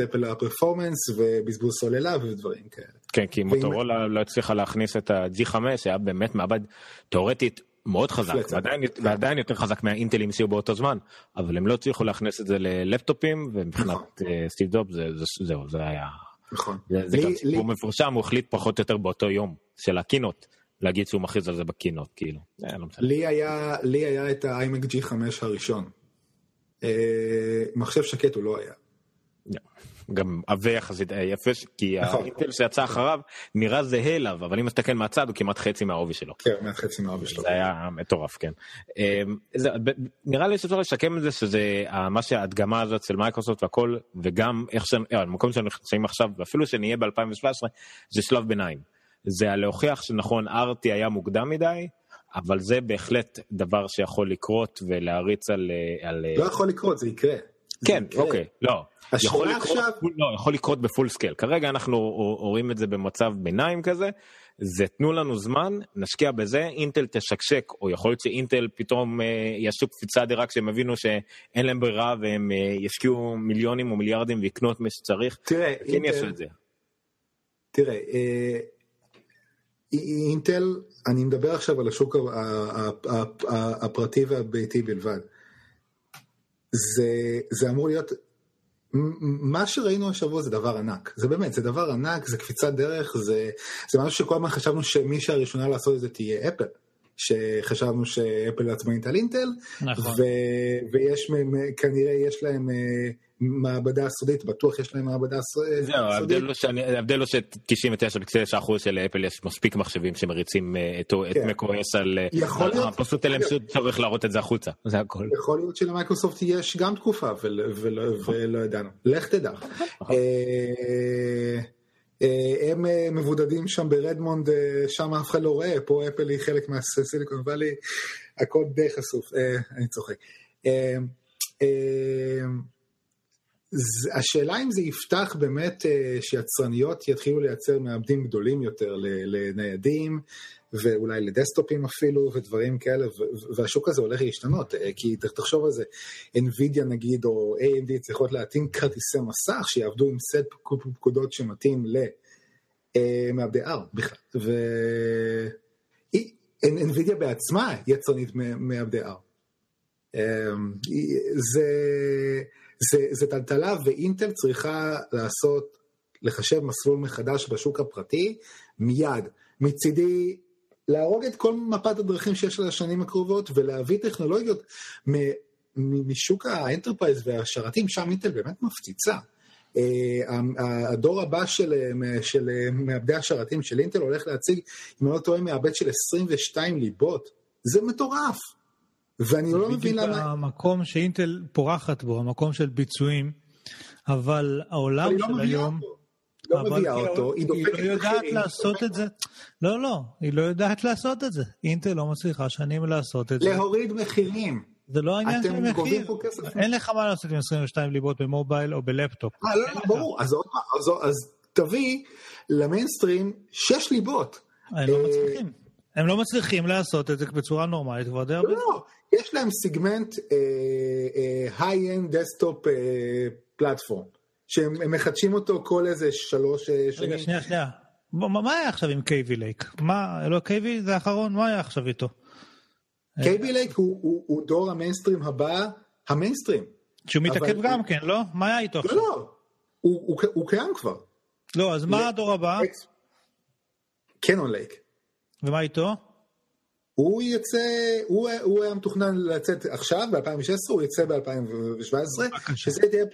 אפל הפרפורמנס ובזבוז סוללה ודברים כאלה. כן, כי מוטורולה לא הצליחה להכניס את ה-G5, שהיה באמת מעבד תאורטית מאוד חזק, ועדיין, ועדיין יותר חזק מהאינטלים שהיו באותו זמן, אבל הם לא הצליחו להכניס את זה ללפטופים, ומבחינת נכון. אה, סטיב דוב זה, זה, זהו, זה היה... נכון. זה, לי, סיפור. מפורשם, הוא החליט פחות או יותר באותו יום של הקינות, להגיד שהוא מכריז על זה בקינות, כאילו. לא לי היה, לי היה את ה-iMac G5 הראשון. אה, מחשב שקט הוא לא היה. גם עבה יחסית אה, יפה כי נכון. האינטל שיצא אחריו נראה זהה אליו אבל אם מסתכל מהצד הוא כמעט חצי מהעובי שלו. כן, כמעט חצי מהעובי שלו. זה היה מטורף כן. נראה לי שאפשר לשקם את זה שזה מה שההדגמה הזאת של מייקרוסופט והכל וגם איך שהם, אה, המקום שאנחנו נמצאים עכשיו ואפילו שנהיה ב-2017 זה שלב ביניים. זה להוכיח שנכון ארטי היה מוקדם מדי. אבל זה בהחלט דבר שיכול לקרות ולהריץ על... אה, על... לא יכול לקרות, זה יקרה. כן, אוקיי, לא. יכול לקרות, עכשיו... לא, יכול לקרות ב full scale. כרגע אנחנו רואים את זה במצב ביניים כזה. זה תנו לנו זמן, נשקיע בזה, אינטל תשקשק, או יכול להיות שאינטל פתאום אה, יעשו קפיצה אדירה כשהם יבינו שאין להם ברירה והם אה, ישקיעו מיליונים או מיליארדים ויקנו את מה שצריך. תראה, כן אינטל... יעשו את זה. תראה, אה, אינטל, אני מדבר עכשיו על השוק הפרטי והביתי בלבד. זה, זה אמור להיות, מה שראינו השבוע זה דבר ענק, זה באמת, זה דבר ענק, זה קפיצת דרך, זה, זה משהו שכל הזמן חשבנו שמי שהראשונה לעשות את זה תהיה אפל. שחשבנו שאפל עצמאית על אינטל, נכון. ו- ויש כנראה יש להם אה, מעבדה סודית, בטוח יש להם מעבדה סודית. זהו, ההבדל הוא ש-99.9% של אפל יש מספיק מחשבים שמריצים אה, את כן. macOS על... אה, יכול להיות. פשוט אין להם צורך להראות את זה החוצה, זה הכל. יכול להיות שלמייקרוסופט יש גם תקופה ולא ידענו. לך תדע. אה, הם אה, מבודדים שם ברדמונד, אה, שם אף אחד לא רואה, פה אפל היא חלק מהסיליקון וואלי, הכל די חשוף, אני צוחק. השאלה אם זה יפתח באמת שיצרניות יתחילו לייצר מעבדים גדולים יותר לניידים ואולי לדסטופים אפילו ודברים כאלה והשוק הזה הולך להשתנות כי תחשוב על זה NVIDIA נגיד או AMD צריכות להתאים כרטיסי מסך שיעבדו עם סט פקודות שמתאים למעבדי R בכלל ו-NVIDIA בעצמה יצרנית מעבדי R. זה, זה, זה טלטלה ואינטל צריכה לעשות, לחשב מסלול מחדש בשוק הפרטי מיד. מצידי להרוג את כל מפת הדרכים שיש לשנים הקרובות ולהביא טכנולוגיות משוק ה enterprise והשרתים, שם אינטל באמת מפציצה. אה, הדור הבא של, של מעבדי השרתים של אינטל הולך להציג, אם אני לא טועה, מעבד של 22 ליבות. זה מטורף. ואני לא מבין בדיוק למה... המקום שאינטל פורחת בו, המקום של ביצועים, אבל העולם היא לא של מביאה היום... לא מביאה היא- אותו, היא היא דופקת לא יודעת. לעשות את זה. לא, לא, היא לא יודעת לעשות את זה. אינטל לא מצליחה שנים לעשות את זה. להוריד מחירים. זה לא העניין של מחיר. אין לך מה לעשות עם 22 ליבות במובייל או בלפטופ. אה, לא, לא, ברור, אז עוד פעם, אז- אז תביא למיינסטרים שש ליבות. הם לא אה, מצליחים. הם לא מצליחים לעשות את זה בצורה נורמלית כבר די הרבה לא, לא, יש להם סיגמנט אה, high-end desktop platform, שהם הם מחדשים אותו כל איזה שלוש אה, רגע, שנים. שנייה, שנייה. בוא, מה- היה עכשיו עם קייבי לייק? מה, לא קייבי זה האחרון? מה היה עכשיו איתו? קייבי לייק הוא- דור המיינסטרים הבא, המיינסטרים. שהוא מתעכב גם כן, לא? מה היה איתו לא, עכשיו? לא, הוא- הוא הוא קיים כבר. לא, אז מה הדור הבא? קנון לייק. ומה איתו? הוא יצא, הוא, הוא היה מתוכנן לצאת עכשיו, ב-2016, הוא יצא ב-2017, שזה תהיה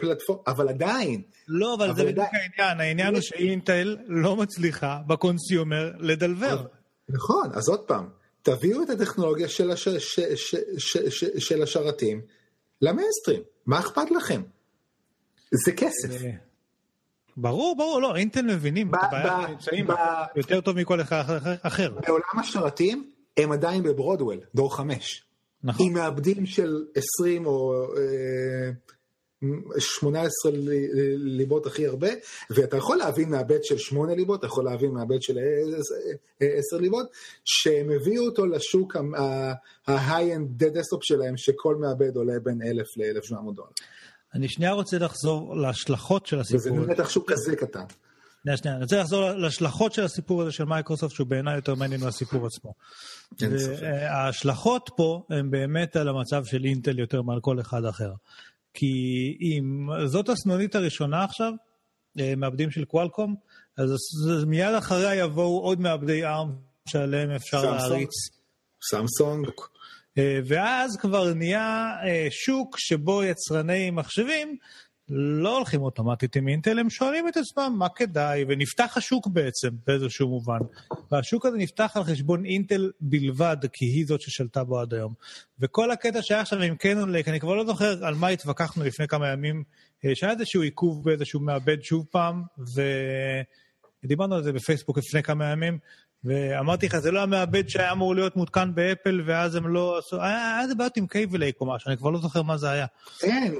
פלטפורמה, אבל עדיין, לא, אבל זה אבל בדיוק עדיין- העניין. העניין הוא שאינטל לא מצליחה בקונסיומר לדלבר. נכון, אז עוד פעם, תביאו את הטכנולוגיה של, הש, ש, ש, ש, ש, של השרתים למיינסטרים, מה אכפת לכם? זה כסף. אה, ברור, ברור, לא, אינטל מבינים את הבעיה שהם נמצאים יותר טוב מכל אחד אחר. בעולם השרתים הם עדיין בברודוול, דור חמש. נכון. עם מעבדים של 20 או אה, 18 ל- ל- ליבות הכי הרבה, ואתה יכול להביא מעבד של 8 ליבות, אתה יכול להביא מעבד של 10 ליבות, שהם הביאו אותו לשוק ה-high-end desktop שלהם, שכל מעבד עולה בין 1,000 ל-1,700 דולר. אני שנייה רוצה לחזור להשלכות של וזה הסיפור. הזה. נתח שוק כזה קטן. שנייה, שנייה, אני רוצה לחזור להשלכות של הסיפור הזה של מייקרוסופט, שהוא בעיניי יותר מעניין מהסיפור עצמו. אין ספק. וההשלכות פה הן באמת על המצב של אינטל יותר מעל כל אחד אחר. כי אם זאת הסנונית הראשונה עכשיו, אה, מעבדים של קוואלקום, אז מיד אחריה יבואו עוד מעבדי ARM שעליהם אפשר. להריץ. סמסונג, אה, ואז כבר נהיה אה, שוק שבו יצרני מחשבים לא הולכים אוטומטית עם אינטל, הם שואלים את עצמם מה כדאי, ונפתח השוק בעצם באיזשהו מובן. והשוק הזה נפתח על חשבון אינטל בלבד, כי היא זאת ששלטה בו עד היום. וכל הקטע שהיה עכשיו עם קנון לייק, אני כבר לא זוכר על מה התווכחנו לפני כמה ימים, אה, שהיה איזשהו עיכוב באיזשהו מעבד שוב פעם, ודיברנו על זה בפייסבוק לפני כמה ימים, ואמרתי לך, זה לא המעבד שהיה אמור להיות מותקן באפל, ואז הם לא עשו... היה איזה בעיות עם קייבי לייק או משהו, אני כבר לא זוכר מה זה היה. אין,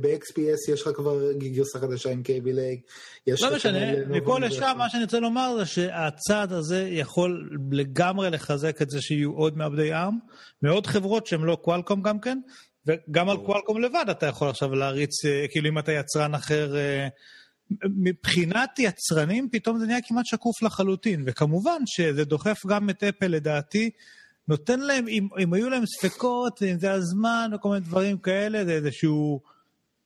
ב-XPS יש לך כבר גרסה חדשה עם קייבי לייק. יש לא משנה, לנובו לשם, מה שאני רוצה לומר זה שהצעד הזה יכול לגמרי לחזק את זה שיהיו עוד מעבדי ARM, מעוד חברות שהן לא קוואלקום גם כן, וגם על קוואלקום לבד אתה יכול עכשיו להריץ, אה, כאילו אם אתה יצרן אחר, אה, מבחינת יצרנים פתאום זה נהיה כמעט שקוף לחלוטין, וכמובן שזה דוחף גם את אפל לדעתי, נותן להם, אם, אם היו להם ספקות, אם זה הזמן או כל מיני דברים כאלה, זה איזשהו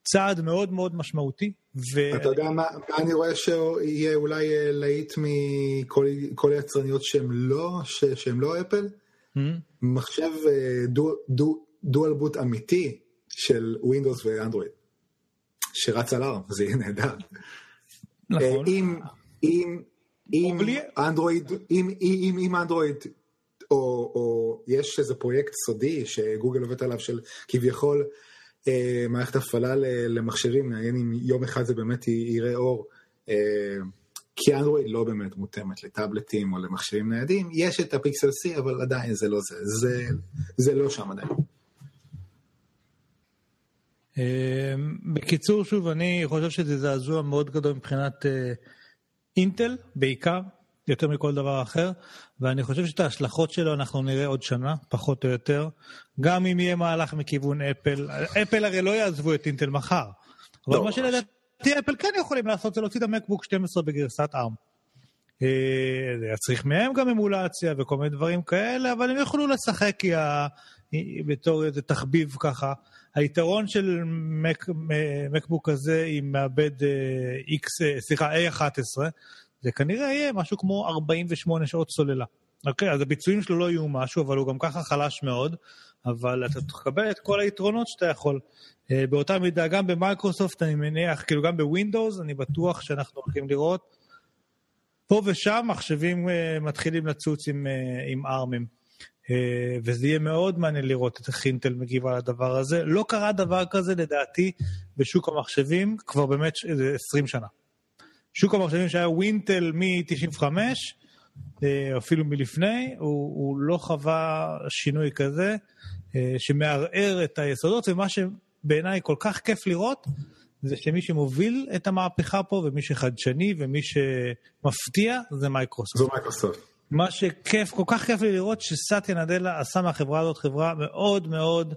צעד מאוד מאוד משמעותי. ו... אתה יודע מה, מה אני רואה שיהיה אולי אה, להיט מכל כל היצרניות שהן לא, ש, לא אפל? Hmm? מחשב אה, דו, דו, דואל בוט אמיתי של ווינדוס ואנדרואיד, שרץ על ARM, זה יהיה נהדר. נכון. אה, אם, אם, אנדרואיד, אם, אם, אם אנדרואיד, או, או יש איזה פרויקט סודי שגוגל עובדת עליו של כביכול אה, מערכת הפעלה ל- למחשבים, מעניין אם יום אחד זה באמת יראה אור. אה, כי אנדרואיד לא באמת מותאמת לטאבלטים או למחשבים ניידים, יש את הפיקסל C, אבל עדיין זה לא זה, זה, זה לא שם עדיין. אה, בקיצור, שוב, אני חושב שזה זעזוע מאוד גדול מבחינת אה, אינטל, בעיקר, יותר מכל דבר אחר, ואני חושב שאת ההשלכות שלו אנחנו נראה עוד שנה, פחות או יותר, גם אם יהיה מהלך מכיוון אפל. אפל הרי לא יעזבו את אינטל מחר, אבל לא, מה. שלדעתי אפל כן יכולים לעשות זה להוציא את המקבוק 12 בגרסת ARM. אה, זה יצריך מהם גם אמולציה וכל מיני דברים כאלה, אבל הם יוכלו לשחק ה... בתור איזה תחביב ככה. היתרון של מק, מקבוק הזה עם מעבד אה, X, אה, סליחה, A11, זה כנראה יהיה משהו כמו 48 שעות סוללה. אוקיי, אז הביצועים שלו לא יהיו משהו, אבל הוא גם ככה חלש מאוד, אבל אתה תקבל את כל היתרונות שאתה יכול. אה, באותה מידה, גם במייקרוסופט אני מניח, כאילו גם בווינדוס, אני בטוח שאנחנו הולכים לראות פה ושם מחשבים מתחילים לצוץ עם, עם ארמים. Uh, וזה יהיה מאוד מעניין לראות איך אינטל מגיבה לדבר הזה. לא קרה דבר כזה לדעתי בשוק המחשבים כבר באמת 20 שנה. שוק המחשבים שהיה ווינטל מ-95, אפילו מלפני, הוא, הוא לא חווה שינוי כזה שמערער את היסודות, ומה שבעיניי כל כך כיף לראות, זה שמי שמוביל את המהפכה פה ומי שחדשני ומי שמפתיע זה מייקרוסופט. זו מייקרוסופט. מה שכיף, כל כך כיף לי לראות שסאטיה נאדלה עשה מהחברה הזאת חברה מאוד מאוד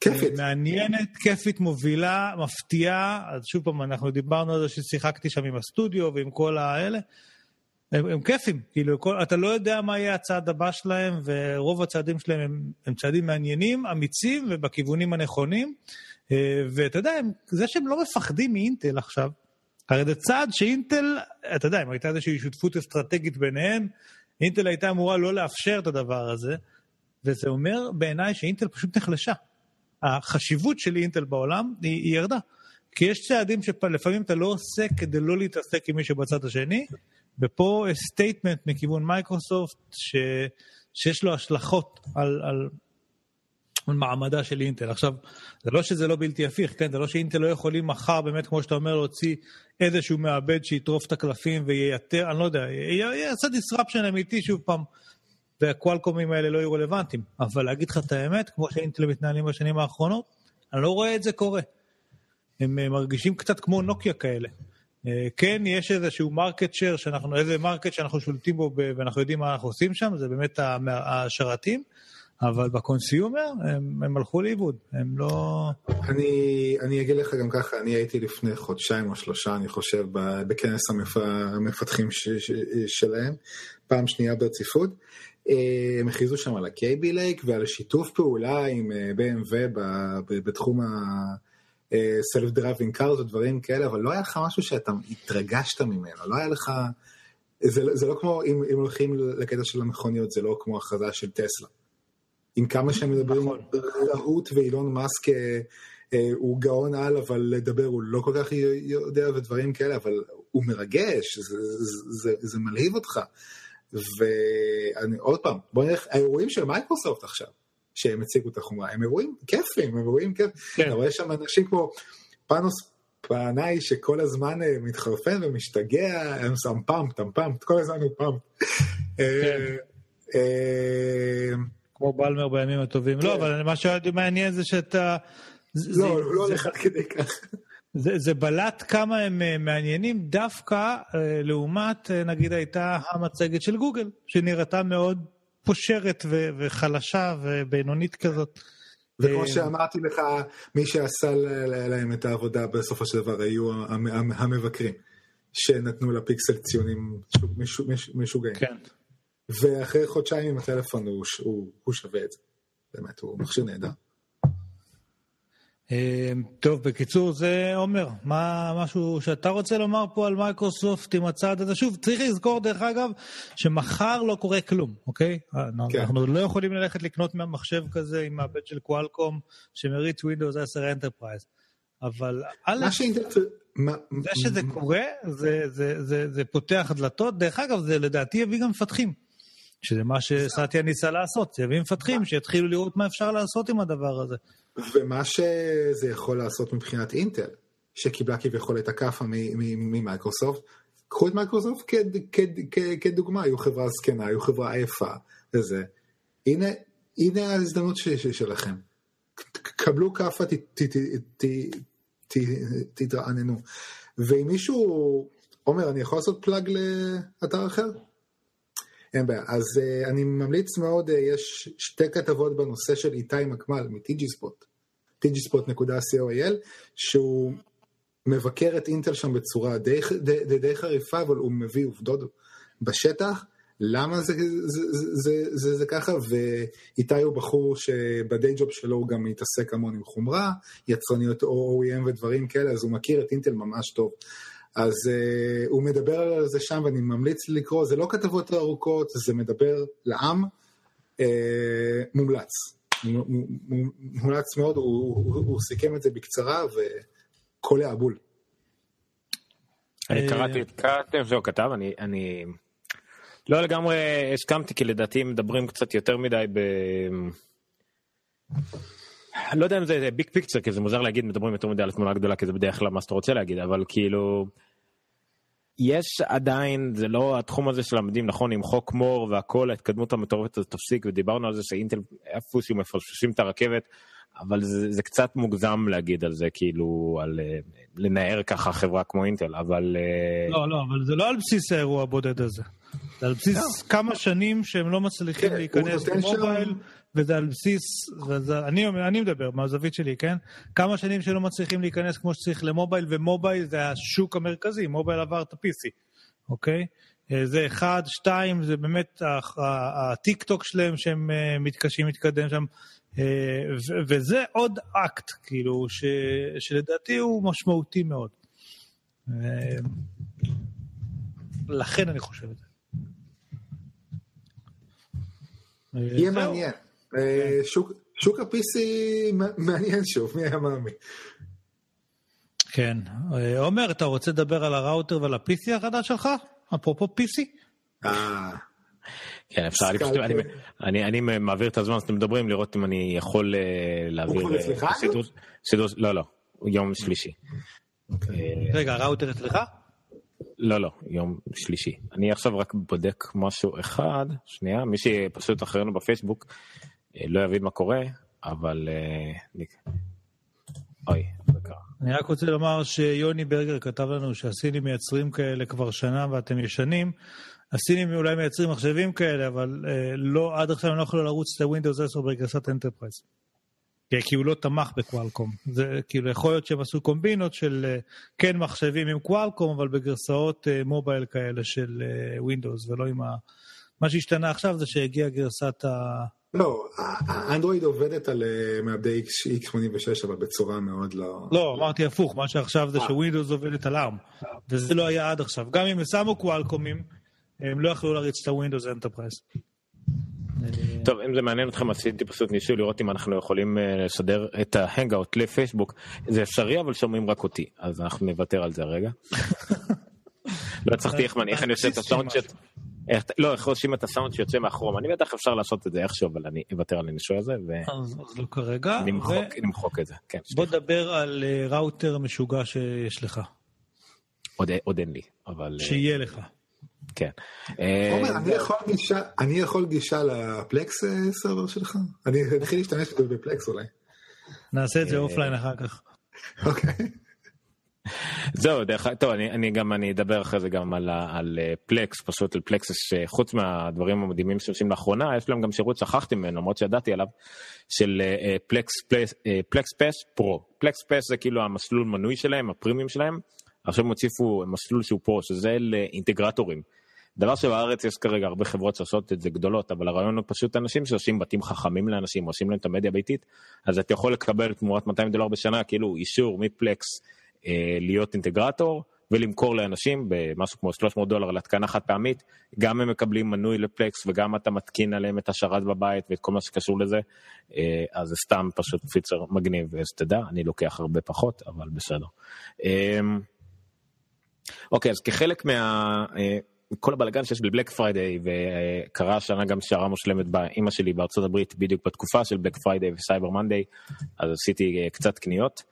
כיפית. מעניינת, כיפית, מובילה, מפתיעה. אז שוב פעם, אנחנו דיברנו על זה ששיחקתי שם עם הסטודיו ועם כל האלה. הם, הם כיפים, כאילו, כל, אתה לא יודע מה יהיה הצעד הבא שלהם, ורוב הצעדים שלהם הם, הם צעדים מעניינים, אמיצים ובכיוונים הנכונים. ואתה יודע, זה שהם לא מפחדים מאינטל עכשיו, הרי זה צעד שאינטל, אתה יודע, אם הייתה איזושהי שותפות אסטרטגית ביניהם, אינטל הייתה אמורה לא לאפשר את הדבר הזה, וזה אומר בעיניי שאינטל פשוט נחלשה. החשיבות של אינטל בעולם היא, היא ירדה. כי יש צעדים שלפעמים אתה לא עושה כדי לא להתעסק עם מישהו בצד השני, ופה statement מכיוון מייקרוסופט ש, שיש לו השלכות על, על, על מעמדה של אינטל. עכשיו, זה לא שזה לא בלתי הפיך, כן? זה לא שאינטל לא יכולים מחר באמת, כמו שאתה אומר, להוציא איזשהו מעבד שיטרוף את הקלפים וייתר, אני לא יודע, יעשה disruption אמיתי שוב פעם, והקוואלקומים האלה לא יהיו רלוונטיים. אבל להגיד לך את האמת, כמו שאינטל מתנהלים בשנים האחרונות, אני לא רואה את זה קורה. הם מרגישים קצת כמו נוקיה כאלה. כן, יש איזשהו market share, איזה market שאנחנו שולטים בו ואנחנו יודעים מה אנחנו עושים שם, זה באמת השרתים. אבל בקונסיומר הם, הם הלכו לאיבוד, הם לא... אני, אני אגיד לך גם ככה, אני הייתי לפני חודשיים או שלושה, אני חושב, בכנס המפ... המפתחים ש, ש, שלהם, פעם שנייה ברציפות. אה, הם הכריזו שם על ה-KB לייק ועל שיתוף פעולה עם אה, BMW בתחום ה-Self Driving Cars ודברים כאלה, אבל לא היה לך משהו שאתה התרגשת ממנו, לא היה לך... זה, זה לא כמו, אם, אם הולכים לקטע של המכוניות, זה לא כמו הכרזה של טסלה. עם כמה שהם מדברים נכון. רהוט ואילון מאסק אה, אה, הוא גאון על, אבל לדבר הוא לא כל כך יודע ודברים כאלה, אבל הוא מרגש, זה, זה, זה, זה מלהיב אותך. ועוד פעם, בוא נלך, האירועים של מייקרוסופט עכשיו, שהם הציגו את החומרה, הם אירועים כיפים, הם אירועים כיפים. כן. אתה רואה שם אנשים כמו פאנוס פנאי שכל הזמן אה, מתחרפן ומשתגע, הם שם pumped, I'm pumped, כל הזמן הוא pumped. כן. כמו בלמר בימים הטובים. לא, כן. אבל מה שמעניין זה שאתה... לא, לא עד כדי כך. זה, בלט כמה הם אה, מעניינים דווקא אה, לעומת, אה, נגיד, הייתה המצגת של גוגל, שנראתה מאוד פושרת וחלשה ובינונית כזאת. וכמו שאמרתי לך, מי שעשה להם את העבודה בסופו של דבר היו המבקרים, שנתנו לפיקסל ציונים משוגעים. כן. ואחרי חודשיים עם הטלפון הוא, הוא, הוא שווה את זה. באמת, הוא מכשיר נהדר. אמ, טוב, בקיצור, זה עומר, מה משהו שאתה רוצה לומר פה על מייקרוסופט עם הצעד הזה? שוב, צריך לזכור, דרך אגב, שמחר לא קורה כלום, אוקיי? כן. אנחנו לא יכולים ללכת לקנות מהמחשב כזה עם מעבד של קואלקום שמריץ Windows 10 Enterprise. אבל א', זה שזה קורה, זה, זה, זה, זה פותח דלתות. דרך אגב, זה לדעתי יביא גם מפתחים. שזה מה שסטיה ניסה לעשות, יביאים מפתחים שיתחילו לראות מה אפשר לעשות עם הדבר הזה. ומה שזה יכול לעשות מבחינת אינטל, שקיבלה כביכול את הכאפה ממייקרוסופט, קחו את מייקרוסופט כדוגמה, היו חברה זקנה, היו חברה עייפה, וזה. הנה, הנה ההזדמנות שלכם. קבלו כאפה, תתרעננו. ואם מישהו, עומר, אני יכול לעשות פלאג לאתר אחר? אין בעיה. אז uh, אני ממליץ מאוד, uh, יש שתי כתבות בנושא של איתי מקמל מ-TGSpot, tgspot.co.il, שהוא מבקר את אינטל שם בצורה די, די, די, די חריפה, אבל הוא מביא עובדות בשטח. למה זה, זה, זה, זה, זה, זה ככה, ואיתי הוא בחור שבדיי ג'וב שלו הוא גם מתעסק המון עם חומרה, יצרניות OEM ודברים כאלה, אז הוא מכיר את אינטל ממש טוב. אז uh, הוא מדבר על זה שם ואני ממליץ לקרוא, זה לא כתבות ארוכות, זה מדבר לעם, uh, מומלץ. מומלץ מאוד, הוא, הוא, הוא סיכם את זה בקצרה וקולע בול. אני קראתי, קראתי איפה שהוא כתב, אני, אני לא לגמרי הסכמתי, כי לדעתי מדברים קצת יותר מדי ב... לא יודע אם זה ביג פיקצר, כי זה מוזר להגיד מדברים יותר מדי על התמונה גדולה, כי זה בדרך כלל מה שאתה רוצה להגיד, אבל כאילו... יש עדיין, זה לא התחום הזה של המדים, נכון, עם חוק מור והכל, ההתקדמות המטורפת הזאת תפסיק, ודיברנו על זה שאינטל איפשהו מפרששים את הרכבת, אבל זה, זה קצת מוגזם להגיד על זה, כאילו, על אה, לנער ככה חברה כמו אינטל, אבל... אה, לא, לא, אבל זה לא על בסיס האירוע הבודד הזה. זה על בסיס לא. כמה שנים שהם לא מצליחים כן, להיכנס למובייל, שם... וזה על בסיס, וזה, אני, אני מדבר מהזווית שלי, כן? כמה שנים שלא מצליחים להיכנס כמו שצריך למובייל, ומובייל זה השוק המרכזי, מובייל עבר את ה-PC, אוקיי? אה, זה אחד, שתיים, זה באמת הטיק טוק שלהם שהם מתקשים להתקדם שם. אה, וזה עוד אקט, כאילו, ש, שלדעתי הוא משמעותי מאוד. אה, לכן אני חושב את זה. אה, יהיה מעניין. שוק ה-PC מעניין שוב, מי היה מאמין. כן. עומר, אתה רוצה לדבר על הראוטר ועל ה-PC החדש שלך? אפרופו PC? אה... כן, אפשר, אני פשוט, אני, אני, אני מעביר את הזמן שאתם מדברים, לראות אם אני יכול uh, להעביר... הוא כבר אצלך? סידור, לא, לא, יום שלישי. אוקיי. רגע, ראוטר אצלך? לא, לא, יום שלישי. אני עכשיו רק בודק משהו אחד, שנייה, מי שפשוט אחרינו בפייסבוק אה, לא יבין מה קורה, אבל... אה, אוי, זה קרה. אני רק רוצה לומר שיוני ברגר כתב לנו שהסינים מייצרים כאלה כבר שנה ואתם ישנים. הסינים אולי מייצרים מחשבים כאלה, אבל אה, לא, עד עכשיו הם לא יכולו לרוץ את ה-Windows 10 בגרסת Enterprise. כי הוא לא תמך בקוואלקום. זה כאילו יכול להיות שהם עשו קומבינות של אה, כן מחשבים עם Qualcomm, אבל בגרסאות אה, mobile כאלה של אה, Windows, ולא עם ה... מה שהשתנה עכשיו זה שהגיעה גרסת ה... לא, האנדרואיד עובדת על אה, מעבדי x86, אבל בצורה מאוד לא... לא, אמרתי הפוך, מה שעכשיו זה שווינדוס עובדת על ARM, וזה לא היה עד עכשיו. גם אם הם שמו קוואלקומים, הם לא יכלו להריץ את ה-Windows Enterprise. טוב, אם זה מעניין אתכם, עשיתי פשוט ניסוי לראות אם אנחנו יכולים אה, לסדר את ה Hangout לפייסבוק. זה אפשרי, אבל שומעים רק אותי, אז אנחנו נוותר על זה רגע. לא הצלחתי איך אני עושה את הסאונד שט. לא, איך עושים את הסאונד שיוצא מכרום. אני בטח אפשר לעשות את זה איכשהו, אבל אני אוותר על הניסוי הזה. אז לא כרגע. נמחוק את זה, כן. בוא נדבר על אה, ראוטר משוגע שיש לך. עוד אין לי, אבל... אה, שיהיה לך. כן. עומר, אני יכול גישה ל Plex server שלך? אני אתחיל להשתמש ב Plex אולי. נעשה את זה offline אחר כך. אוקיי. זהו, דרך אגב, טוב, אני, אני גם, אני אדבר אחרי זה גם על, על Plex, פשוט על Plex, שחוץ מהדברים המדהימים שעושים לאחרונה, יש להם גם שירות שכחתי ממנו, למרות שידעתי עליו, של Plex, Plex, Plex Pass Pro. Plex Pass זה כאילו המסלול מנוי שלהם, הפרימיום שלהם, עכשיו הם הוסיפו מסלול שהוא Pro, שזה לאינטגרטורים. דבר שבארץ יש כרגע הרבה חברות שעושות את זה גדולות, אבל הרעיון הוא פשוט אנשים שעושים בתים חכמים לאנשים, עושים להם את המדיה הביתית, אז אתה יכול לקבל תמורת 200 דולר בשנה, כאילו אישור מ Plex אה, להיות אינטגרטור, ולמכור לאנשים במשהו כמו 300 דולר להתקנה חד פעמית, גם הם מקבלים מנוי ל Plex וגם אתה מתקין עליהם את השרת בבית ואת כל מה שקשור לזה, אה, אז זה סתם פשוט feature מגניב, אז תדע, אני לוקח הרבה פחות, אבל בסדר. אה, אוקיי, אז כחלק מה... אה, כל הבלאגן שיש ב Black Friday וקרה השנה גם סערה מושלמת ואימא שלי בארצות הברית בדיוק בתקופה של Black Friday ו Cyber Monday אז עשיתי אה, קצת קניות.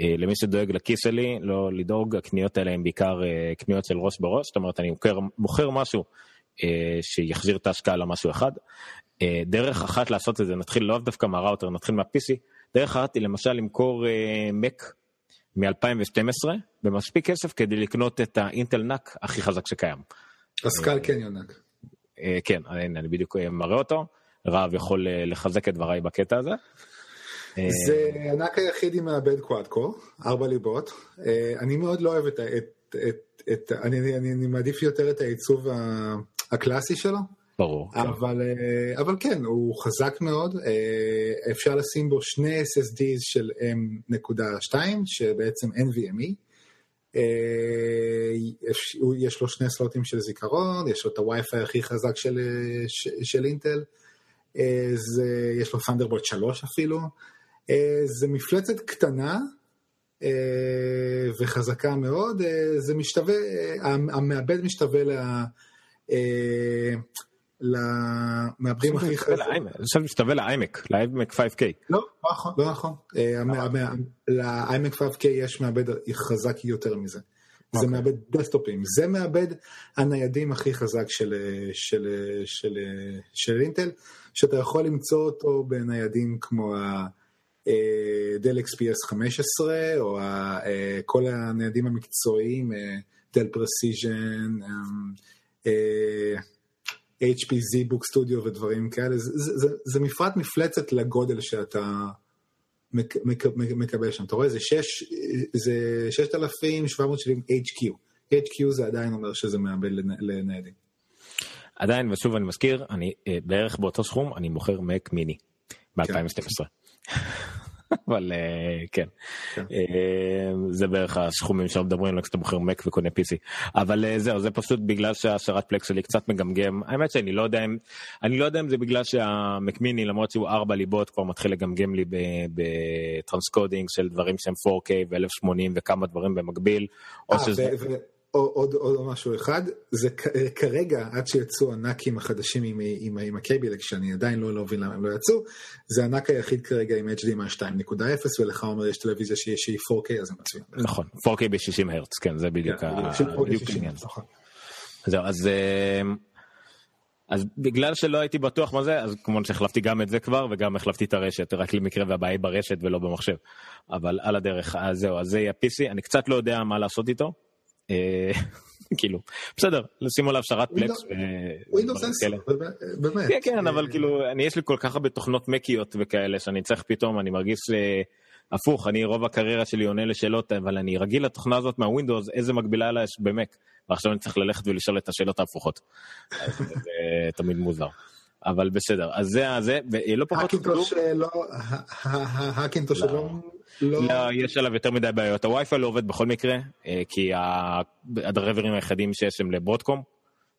אה, למי שדואג לכיס שלי לא לדאוג הקניות האלה הן בעיקר קניות של ראש בראש זאת אומרת אני מוכר, מוכר משהו שיחזיר את ההשקעה למשהו אחד. דרך אחת לעשות את זה נתחיל לא דווקא מהראוטר נתחיל מה-PC דרך אחת היא למשל למכור מק מ-2012 במספיק כסף כדי לקנות את האינטל נאק הכי חזק שקיים. הסקל קניון נאק. אה, כן, אני בדיוק אה, מראה אותו, רב יכול אה, לחזק את דבריי בקטע הזה. זה הנאק היחיד עם מעבד קוואד קור, ארבע ליבות. אני מאוד לא אוהב את, את, את, את אני, אני, אני מעדיף יותר את העיצוב הקלאסי שלו. ברור. אבל, כן. אבל כן, הוא חזק מאוד, אפשר לשים בו שני SSDs של M.2, שבעצם NVMe. יש לו שני סלוטים של זיכרון, יש לו את הווי-פיי הכי חזק של, של אינטל, זה, יש לו ת'נדרבולט 3 אפילו. זה מפלצת קטנה וחזקה מאוד, זה משתווה, המעבד משתווה לה... אה, למעבדים הכי חזקים. חושב שתשתווה לאיימק, לאיימק 5K. לא, לא נכון, לא נכון. לאיימק 5K יש מעבד חזק יותר מזה. זה אוקיי. מעבד דסטופים, זה מעבד הניידים הכי חזק של, אינטל, שאתה יכול למצוא אותו בניידים כמו ה-Dell XPS 15, או כל הניידים המקצועיים, Dell Precision, HPZ Book Studio ודברים כאלה, זה, זה, זה, זה מפרט מפלצת לגודל שאתה מק, מק, מקבל שם. אתה רואה, זה, 6, זה 6,770 HQ. HQ זה עדיין אומר שזה מעבד לניידים. עדיין, ושוב אני מזכיר, אני אה, בערך באותו סכום, אני מוכר מק מיני ב-2012. אבל uh, כן, כן. Uh, זה בערך הסכומים שאנחנו מדברים עליהם כשאתה בוחר מק וקונה PC. אבל uh, זהו, זה פשוט בגלל שהשרת פלקס שלי קצת מגמגם. האמת שאני לא יודע אם, אני לא יודע אם זה בגלל שהמק מיני, למרות שהוא ארבע ליבות, כבר מתחיל לגמגם לי ב transcoding של דברים שהם 4K ו-1080 וכמה דברים במקביל. או שזה... עוד, עוד משהו אחד, זה כרגע, עד שיצאו ה NUCים החדשים עם, עם, עם ה Kaby Lake, שאני עדיין לא מבין למה הם לא יצאו, זה ה NUC היחיד כרגע עם HDMI 2.0, ולעומר יש טלוויזיה שהיא 4K, אז זה מצוין. נכון, 4K ב-60 הרץ, כן, זה בדיוק כן, העניין. נכון. זהו, אז... אז בגלל שלא הייתי בטוח מה זה, אז כמובן שהחלפתי גם את זה כבר, וגם החלפתי את הרשת, רק למקרה והבעיה ברשת ולא במחשב. אבל על הדרך, אז זהו, אז זה יהיה PC, אני קצת לא יודע מה לעשות איתו. כאילו בסדר לשים עליו שרת Plex. Windows 10 באמת. כן כן אבל כאילו אני יש לי כל כך הרבה תוכנות מקיות וכאלה שאני צריך פתאום אני מרגיש הפוך אני רוב הקריירה שלי עונה לשאלות אבל אני רגיל לתוכנה הזאת מה Windows איזה מקבילה לה יש ב Mac ועכשיו אני צריך ללכת ולשאול את השאלות ההפוכות. זה תמיד מוזר. אבל בסדר אז זה זה ולא פחות Hackintosh לא Hackintosh לא. לא, יש עליו יותר מדי בעיות. הווי-פיי לא עובד בכל מקרה, כי הדרייברים היחידים שיש הם ל Broadcom.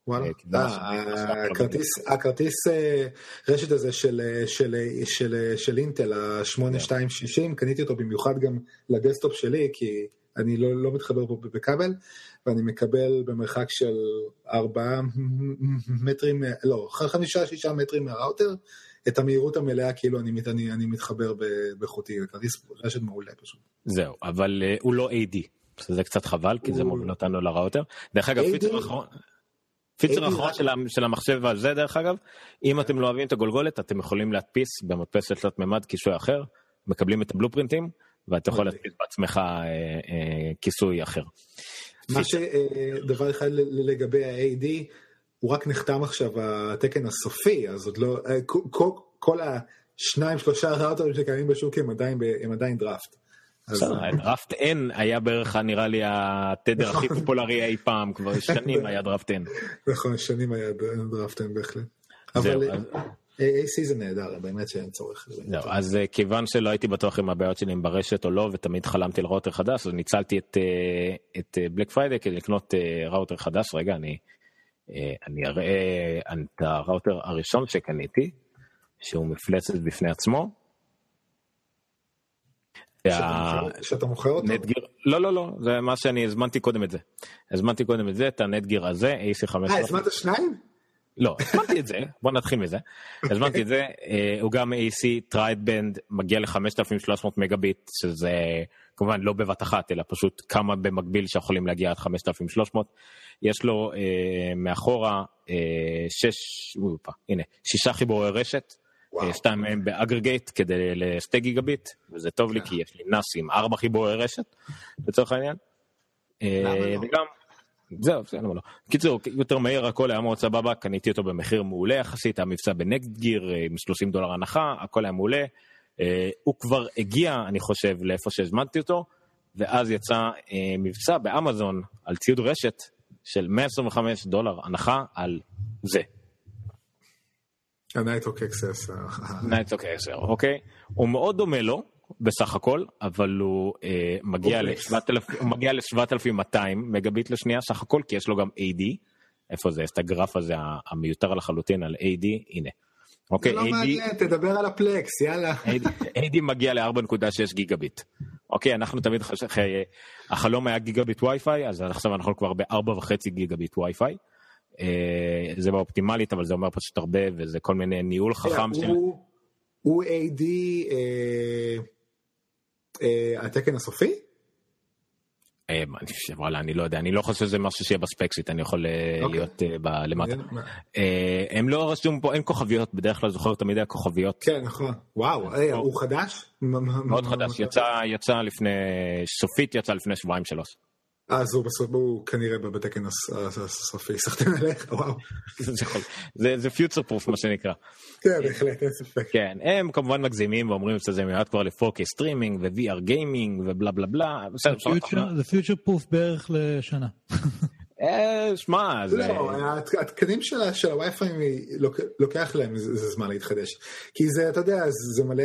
וואלה, הכרטיס רשת הזה של אינטל, ה-8260, קניתי אותו במיוחד גם לדסקטופ שלי, כי אני לא מתחבר פה בכבל, ואני מקבל במרחק של 4 מטרים, לא, 5-6 מטרים מהראוטר. את המהירות המלאה כאילו אני, אני, אני מתחבר בחוטי, כרטיס רשת מעולה פשוט. זהו, אבל uh, הוא לא AD, זה קצת חבל, כי זה מוביל אותנו לראוטר. דרך אגב, פיצר אחרון... פיצר אחרון של, של המחשב הזה דרך אגב, אם אתם לא אוהבים את הגולגולת אתם יכולים להדפיס במדפסת תלת מימד כיסוי אחר, מקבלים את הבלופרינטים ואתה יכול להדפיס בעצמך אה, אה, כיסוי אחר. מה שדבר אחד לגבי ה-AD, הוא רק נחתם עכשיו התקן הסופי, אז עוד לא, כל, כל השניים שלושה ראוטרים שקיימים בשוק הם עדיין, הם עדיין דראפט. draft N היה בערך נראה לי התדר הכי נכון. פופולרי אי פעם, כבר שנים היה draft N. נכון, שנים היה דראפט N בהחלט. אבל AC זה נהדר, באמת שאין צורך. אז כיוון שלא הייתי בטוח אם הבעיות שלי הם ברשת או לא, ותמיד חלמתי על ראוטר חדש, אז ניצלתי את בלק פריידי כדי לקנות ראוטר חדש. רגע, אני... אני אראה את הראוטר הראשון שקניתי, שהוא מפלצת בפני עצמו. שאתה מוכר אותו? לא לא לא, זה מה שאני הזמנתי קודם את זה. הזמנתי קודם את זה, את הנטגיר הזה, AC5. אה, הזמנת שניים? לא, הזמנתי את זה, בוא נתחיל מזה. הזמנתי את זה, הוא גם AC tri-band, מגיע ל-5300 מגביט, שזה כמובן לא בבת אחת, אלא פשוט כמה במקביל שיכולים להגיע עד 5300. יש לו אה, מאחורה אה, שש, אופה, הנה, שישה חיבורי רשת, אה, שתיים מהם ב aggregate כדי לשתי גיגביט, וזה טוב לי כי יש לי NAS עם ארבע חיבורי רשת, לצורך העניין. אה, וגם, זהו, זה למה לא. קיצור, יותר מהיר, הכל היה מאוד סבבה, קניתי אותו במחיר מעולה יחסית, המבצע בנטגיר עם 30 דולר הנחה, הכל היה מעולה. Uh, הוא כבר הגיע, אני חושב, לאיפה שהזמנתי אותו, ואז יצא uh, מבצע באמזון על ציוד רשת של 125 דולר הנחה על זה. ה Nighthawk X10. Nighthawk 10, אוקיי? הוא מאוד דומה לו בסך הכל, אבל הוא אה, מגיע ל-7200 מגביט לשנייה סך הכל, כי יש לו גם AD. איפה זה? יש את הגרף הזה המיותר לחלוטין על AD, הנה. אוקיי, זה לא מעניין, תדבר על הפלקס, יאללה. AD מגיע ל-4.6 גיגביט. אוקיי, אנחנו תמיד חשבנו, החלום היה גיגביט וי-פיי, אז עכשיו אנחנו כבר ב-4.5 גיגביט וי-פיי. אה, זה באופטימלית, אבל זה אומר פשוט הרבה, וזה כל מיני ניהול חכם של... הוא- הוא AD אה, אה, התקן הסופי? אה, וואלה, אני לא יודע, אני לא חושב שזה משהו שיהיה בספקסיט, אני יכול אה, אוקיי. להיות אה, למטה. אה, הם לא רשום פה, אין כוכביות, בדרך כלל זוכר תמיד היה כוכביות. כן, נכון. וואו, אה, הוא חדש? מאוד חדש, יצא, יצא לפני, סופית יצא לפני שבועיים שלוש. אז הוא בסוף, הוא כנראה בתקן הס- הס- הסופי, סחטיין עליך, וואו. זה future proof מה שנקרא. כן, בהחלט, אין ספק. כן, הם כמובן מגזימים ואומרים שזה מיועד כבר ל-4K סטרימינג ו-VR gaming ובלה בלה בלה. זה future proof בערך לשנה. אה, שמע, זה... לא, הת- התקנים של הווי-פיי לוק- לוקח להם זמן להתחדש. כי זה, אתה יודע, זה- מלא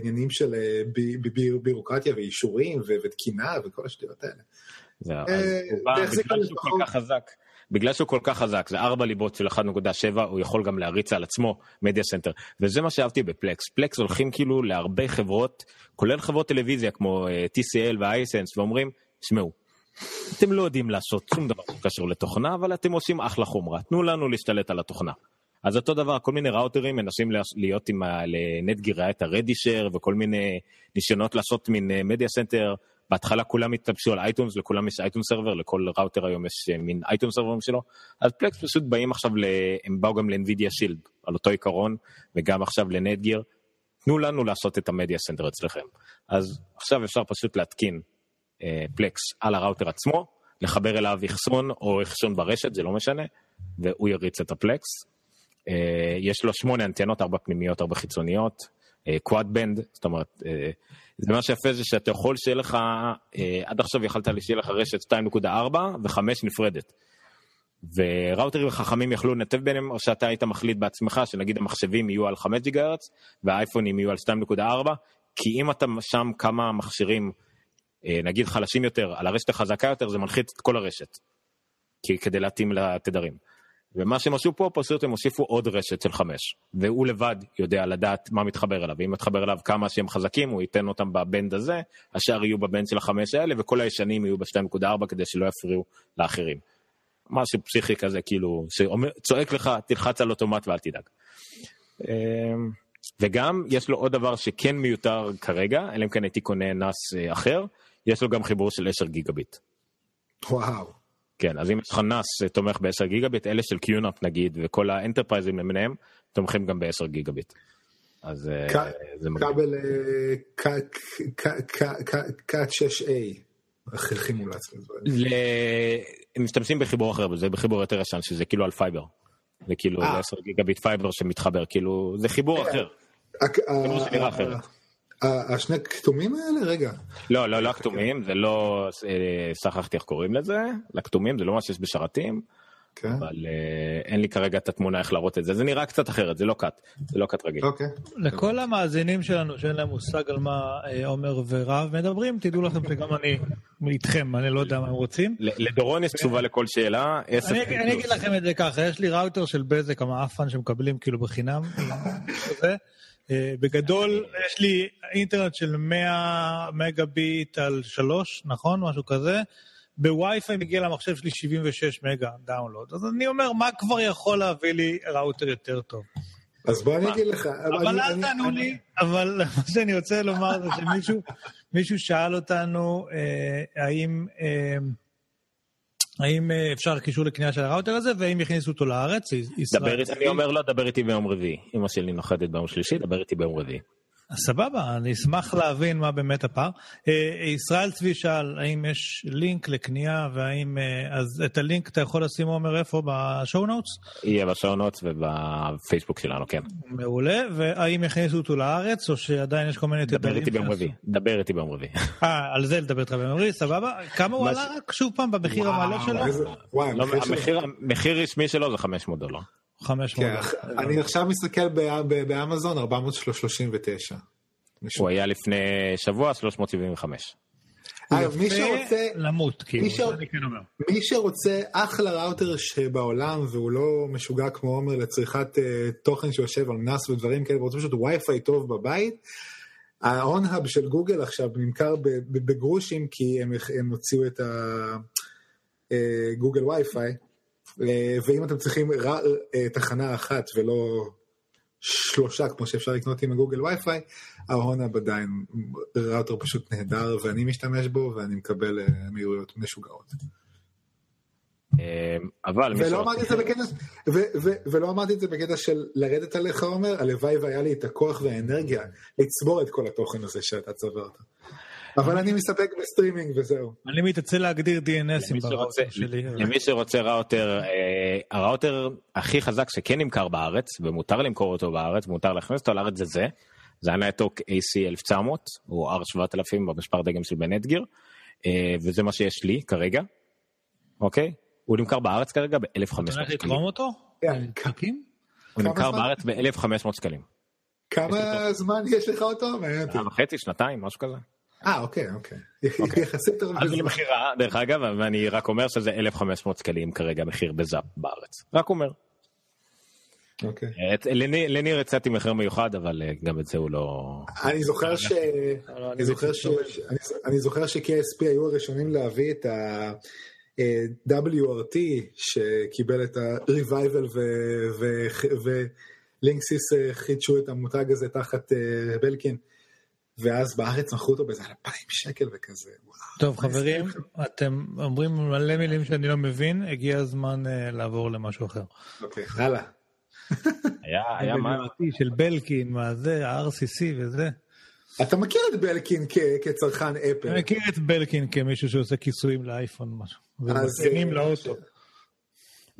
עניינים של אה, בי- בי- בי- בירוקרטיה ואישורים ותקינה וכל השטויות האלה. אה, בגלל שהוא. כל כך חזק, זה ארבע ליבות של 1.7, הוא יכול גם להריץ על עצמו media center. וזה מה שאהבתי ב Plex. Plex הולכים כאילו להרבה חברות, כולל חברות טלוויזיה כמו אה, TCL ו- Hisense, ואומרים, שמעו, אתם לא יודעים לעשות שום דבר שקשור לתוכנה, אבל אתם עושים אחלה חומרה, תנו לנו להשתלט על התוכנה. אז אותו דבר, כל מיני ראוטרים מנסים לה- להיות עם ה... ל Netgear היה את ה ReadyShare וכל מיני ניסיונות לעשות מין אה, media center. בהתחלה כולם התלבשו על iTunes, לכולם יש iTunes server, לכל ראוטר היום יש אה, מין iTunes סרברים שלו. אז Plex פשוט באים עכשיו, ל... הם באו גם ל Nvidia Shield, על אותו עיקרון, וגם עכשיו ל Netgear. תנו לנו לעשות את ה media center אצלכם. אז עכשיו אפשר פשוט להתקין אה, Plex על הראוטר עצמו, לחבר אליו אחסון או אחסון ברשת, זה לא משנה, והוא יריץ את ה Plex. אה, יש לו שמונה אנטנות, ארבע פנימיות, ארבע חיצוניות, קוואד בנד, זאת אומרת, אה, זה מה שיפה זה שאתה יכול שיהיה לך, אה, עד עכשיו יכלת שיהיה לך רשת 2.4 ו-5 נפרדת. וראוטרים חכמים יכלו לנתב ביניהם, או שאתה היית מחליט בעצמך שנגיד המחשבים יהיו על 5 גיגה הרץ והאייפונים יהיו על 2.4, כי אם אתה שם כמה מכשירים, אה, נגיד חלשים יותר, על הרשת החזקה יותר, זה מנחית את כל הרשת. כי, כדי להתאים לתדרים. ומה שהם עשו פה, פשוט הם הוסיפו עוד רשת של חמש. והוא לבד יודע לדעת מה מתחבר אליו. ואם מתחבר אליו כמה שהם חזקים, הוא ייתן אותם בבנד הזה, השאר יהיו ב band של החמש האלה, וכל הישנים יהיו ב-2.4 כדי שלא יפריעו לאחרים. משהו פסיכי כזה, כאילו, שצועק לך, תלחץ על אוטומט ואל תדאג. אמ, וגם, יש לו עוד דבר שכן מיותר כרגע, אלא אם כן הייתי קונה NAS אה, אחר, יש לו גם חיבור של 10 גיגביט. וואו. כן, אז אם יש לך NAS אה, תומך ב-10 גיגביט, אלה של QNAP נגיד, וכל האנטרפרייזים למיניהם, תומכים גם ב-10 גיגביט. אז אה, זה מגניב. כבל אה, Cat 6A. הכי הכי מומלץ לדברים. ל- הם משתמשים בחיבור אחר, וזה בחיבור יותר ישן, שזה כאילו על fiber. זה כאילו אה. 10 גיגביט fiber שמתחבר, כאילו, זה חיבור אחר. הק- כמו ה- שנראה אחרת. ה- השני כתומים האלה? רגע. לא, לא, לא הכתומים, זה לא, אה, שכחתי איך קוראים לזה, לכתומים, זה לא מה שיש בשרתים, כן. אבל אה, אין לי כרגע את התמונה איך להראות את זה, זה נראה קצת אחרת, זה לא Cat, זה לא קאט רגיל. אוקיי. לכל המאזינים שלנו שאין להם מושג על מה אה, עומר ורב מדברים, תדעו לכם שגם אני איתכם, אני לא יודע מה הם רוצים. לדורון יש תשובה לכל שאלה, אני, אגיד לכם את זה ככה, יש לי ראוטר של בזק המעפן שמקבלים כאילו בחינם. אה, בגדול יש לי אינטרנט של 100 מגה ביט על 3, נכון? משהו כזה. בווי-פיי מגיע למחשב שלי 76 מגה דאונלוד. אז אני אומר, מה כבר יכול להביא לי ראוטר יותר טוב? אז בוא אני אגיד לך. אבל אל תענו לי, אבל מה שאני רוצה לומר זה שמישהו מישהו שאל אותנו אה, האם אה, האם אה, אפשר קישור לקנייה של הראוטר הזה, והאם יכניסו אותו לארץ? דבר איתי, אני אומר לו, דבר איתי ביום רביעי. אמא שלי נוחתת ביום שלישי, דבר איתי ביום רביעי. סבבה, אני אשמח להבין מה באמת הפער. אה, ישראל צבי שאל, האם יש לינק לקנייה, והאם... אה, אז את הלינק אתה יכול לשים, עומר, איפה? בשואו נוטס? יהיה בשעונות ובפייסבוק שלנו, כן. מעולה. והאם יכניסו אותו לארץ, או שעדיין יש כל מיני דבר איתי ביום? רביעי. דבר איתי ביום רביעי. אה, על זה לדבר איתך ביום רביעי, סבבה. כמה הוא עלה רק שוב פעם במחיר וואו, שלו? לא, המחיר רשמי שלו זה 500 דולר. 500. כן, אני עכשיו מסתכל באמזון 439. הוא היה לפני שבוע 375. אגב, מי שרוצה, למות, כאילו, מי ש- כן אומר. מי שרוצה אחלה ראוטר שבעולם והוא לא משוגע כמו עומר לצריכת אה, תוכן שיושב על NAS ודברים כאלה, ורוצה פשוט וי-פיי טוב בבית, ה OnHub של גוגל עכשיו נמכר בגרושים כי הם, הם הוציאו את ה Google Wi-Fi, אה, ואם אתם צריכים אה, תחנה אחת ולא שלושה כמו שאפשר לקנות עם ה Google Wi-Fi, ה OnHub עדיין ראוטר פשוט נהדר ואני משתמש בו ואני מקבל אה, מהירויות משוגעות. אה, אבל ולא אמרתי את זה בקטע, ו- ו- ולא אמרתי את זה בקטע של לרדת עליך עומר, הלוואי והיה לי את הכוח והאנרגיה לצבור את כל התוכן הזה שאתה צברת. אבל אני מסתפק בסטרימינג וזהו. אני מתעצל להגדיר DNSים בראוטר שלי. למי שרוצה ראוטר, אה, הראוטר הכי חזק שכן נמכר בארץ, ומותר למכור אותו בארץ, ומותר להכניס אותו לארץ זה זה. זה הנטוק AC 1900, או R7000 במספר דגם של בן אדגיר, אה, וזה מה שיש לי כרגע, אוקיי? הוא נמכר בארץ כרגע אתה ב-1500 הולך שקלים. לתרום אותו? כן. הוא נמכר? בארץ ב-1500 שקלים. כמה זמן יש לך אותו? שנה וחצי, שנתיים, משהו כזה. אה, אוקיי, אוקיי. יחסית יותר אז. למכירה, דרך אגב, ואני רק אומר שזה 1,500 שקלים כרגע מחיר בזאפ בארץ. רק אומר. אוקיי. לניר הצעתי מחיר מיוחד, אבל אה, גם את זה הוא לא... אני זוכר ש... לא, אני זוכר ש... אני- אני זוכר ש-KSP היו הראשונים להביא את ה... אה, WRT שקיבל את ה-Revival ולינקסיס חידשו את המותג הזה תחת אה, בלקין ואז בארץ מכרו אותו באיזה 2,000 שקל וכזה. וואו. טוב חברים, אתם אומרים מלא מילים שאני לא מבין, הגיע הזמן אה, לעבור למשהו אחר. אוקיי, הלאה. היה, היה מה... של Belkin, מה זה, ה-RCC וזה. אתה מכיר את Belkin כ- כצרכן Apple. אני מכיר את Belkin כמישהו שעושה כיסויים לאייפון משהו. אז, ומתקינים אה, לאוטו.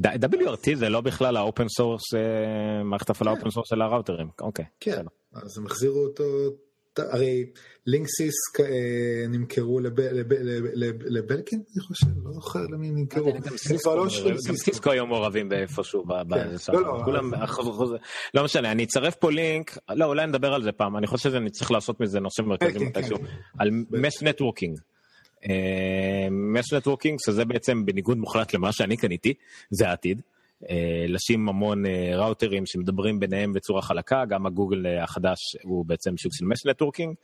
WRT זה לא בכלל ה open source, אה, מערכת הפעלה open source של הראוטרים. אוקיי. כן. אז הם החזירו אותו, הרי Linksys אה, נמכרו לב- לב- לב- לב- ל Belkin, אני חושב, לא זוכר למי הם נמכרו. גם לא סיסקו היו מעורבים באיפשהו. כן. לא, לא, כולם, לא משנה, אני אצרף פה לינק, לא, אולי נדבר על זה פעם, אני חושב שאני צריך לעשות מזה נושא מרכזי כן, כן, מתישהו, כן. על mesh networking. mesh networking, שזה בעצם בניגוד מוחלט למה שאני קניתי, זה העתיד. אה, לשים המון אה, ראוטרים שמדברים ביניהם בצורה חלקה, גם הגוגל אה, החדש הוא בעצם שוק של mesh networking.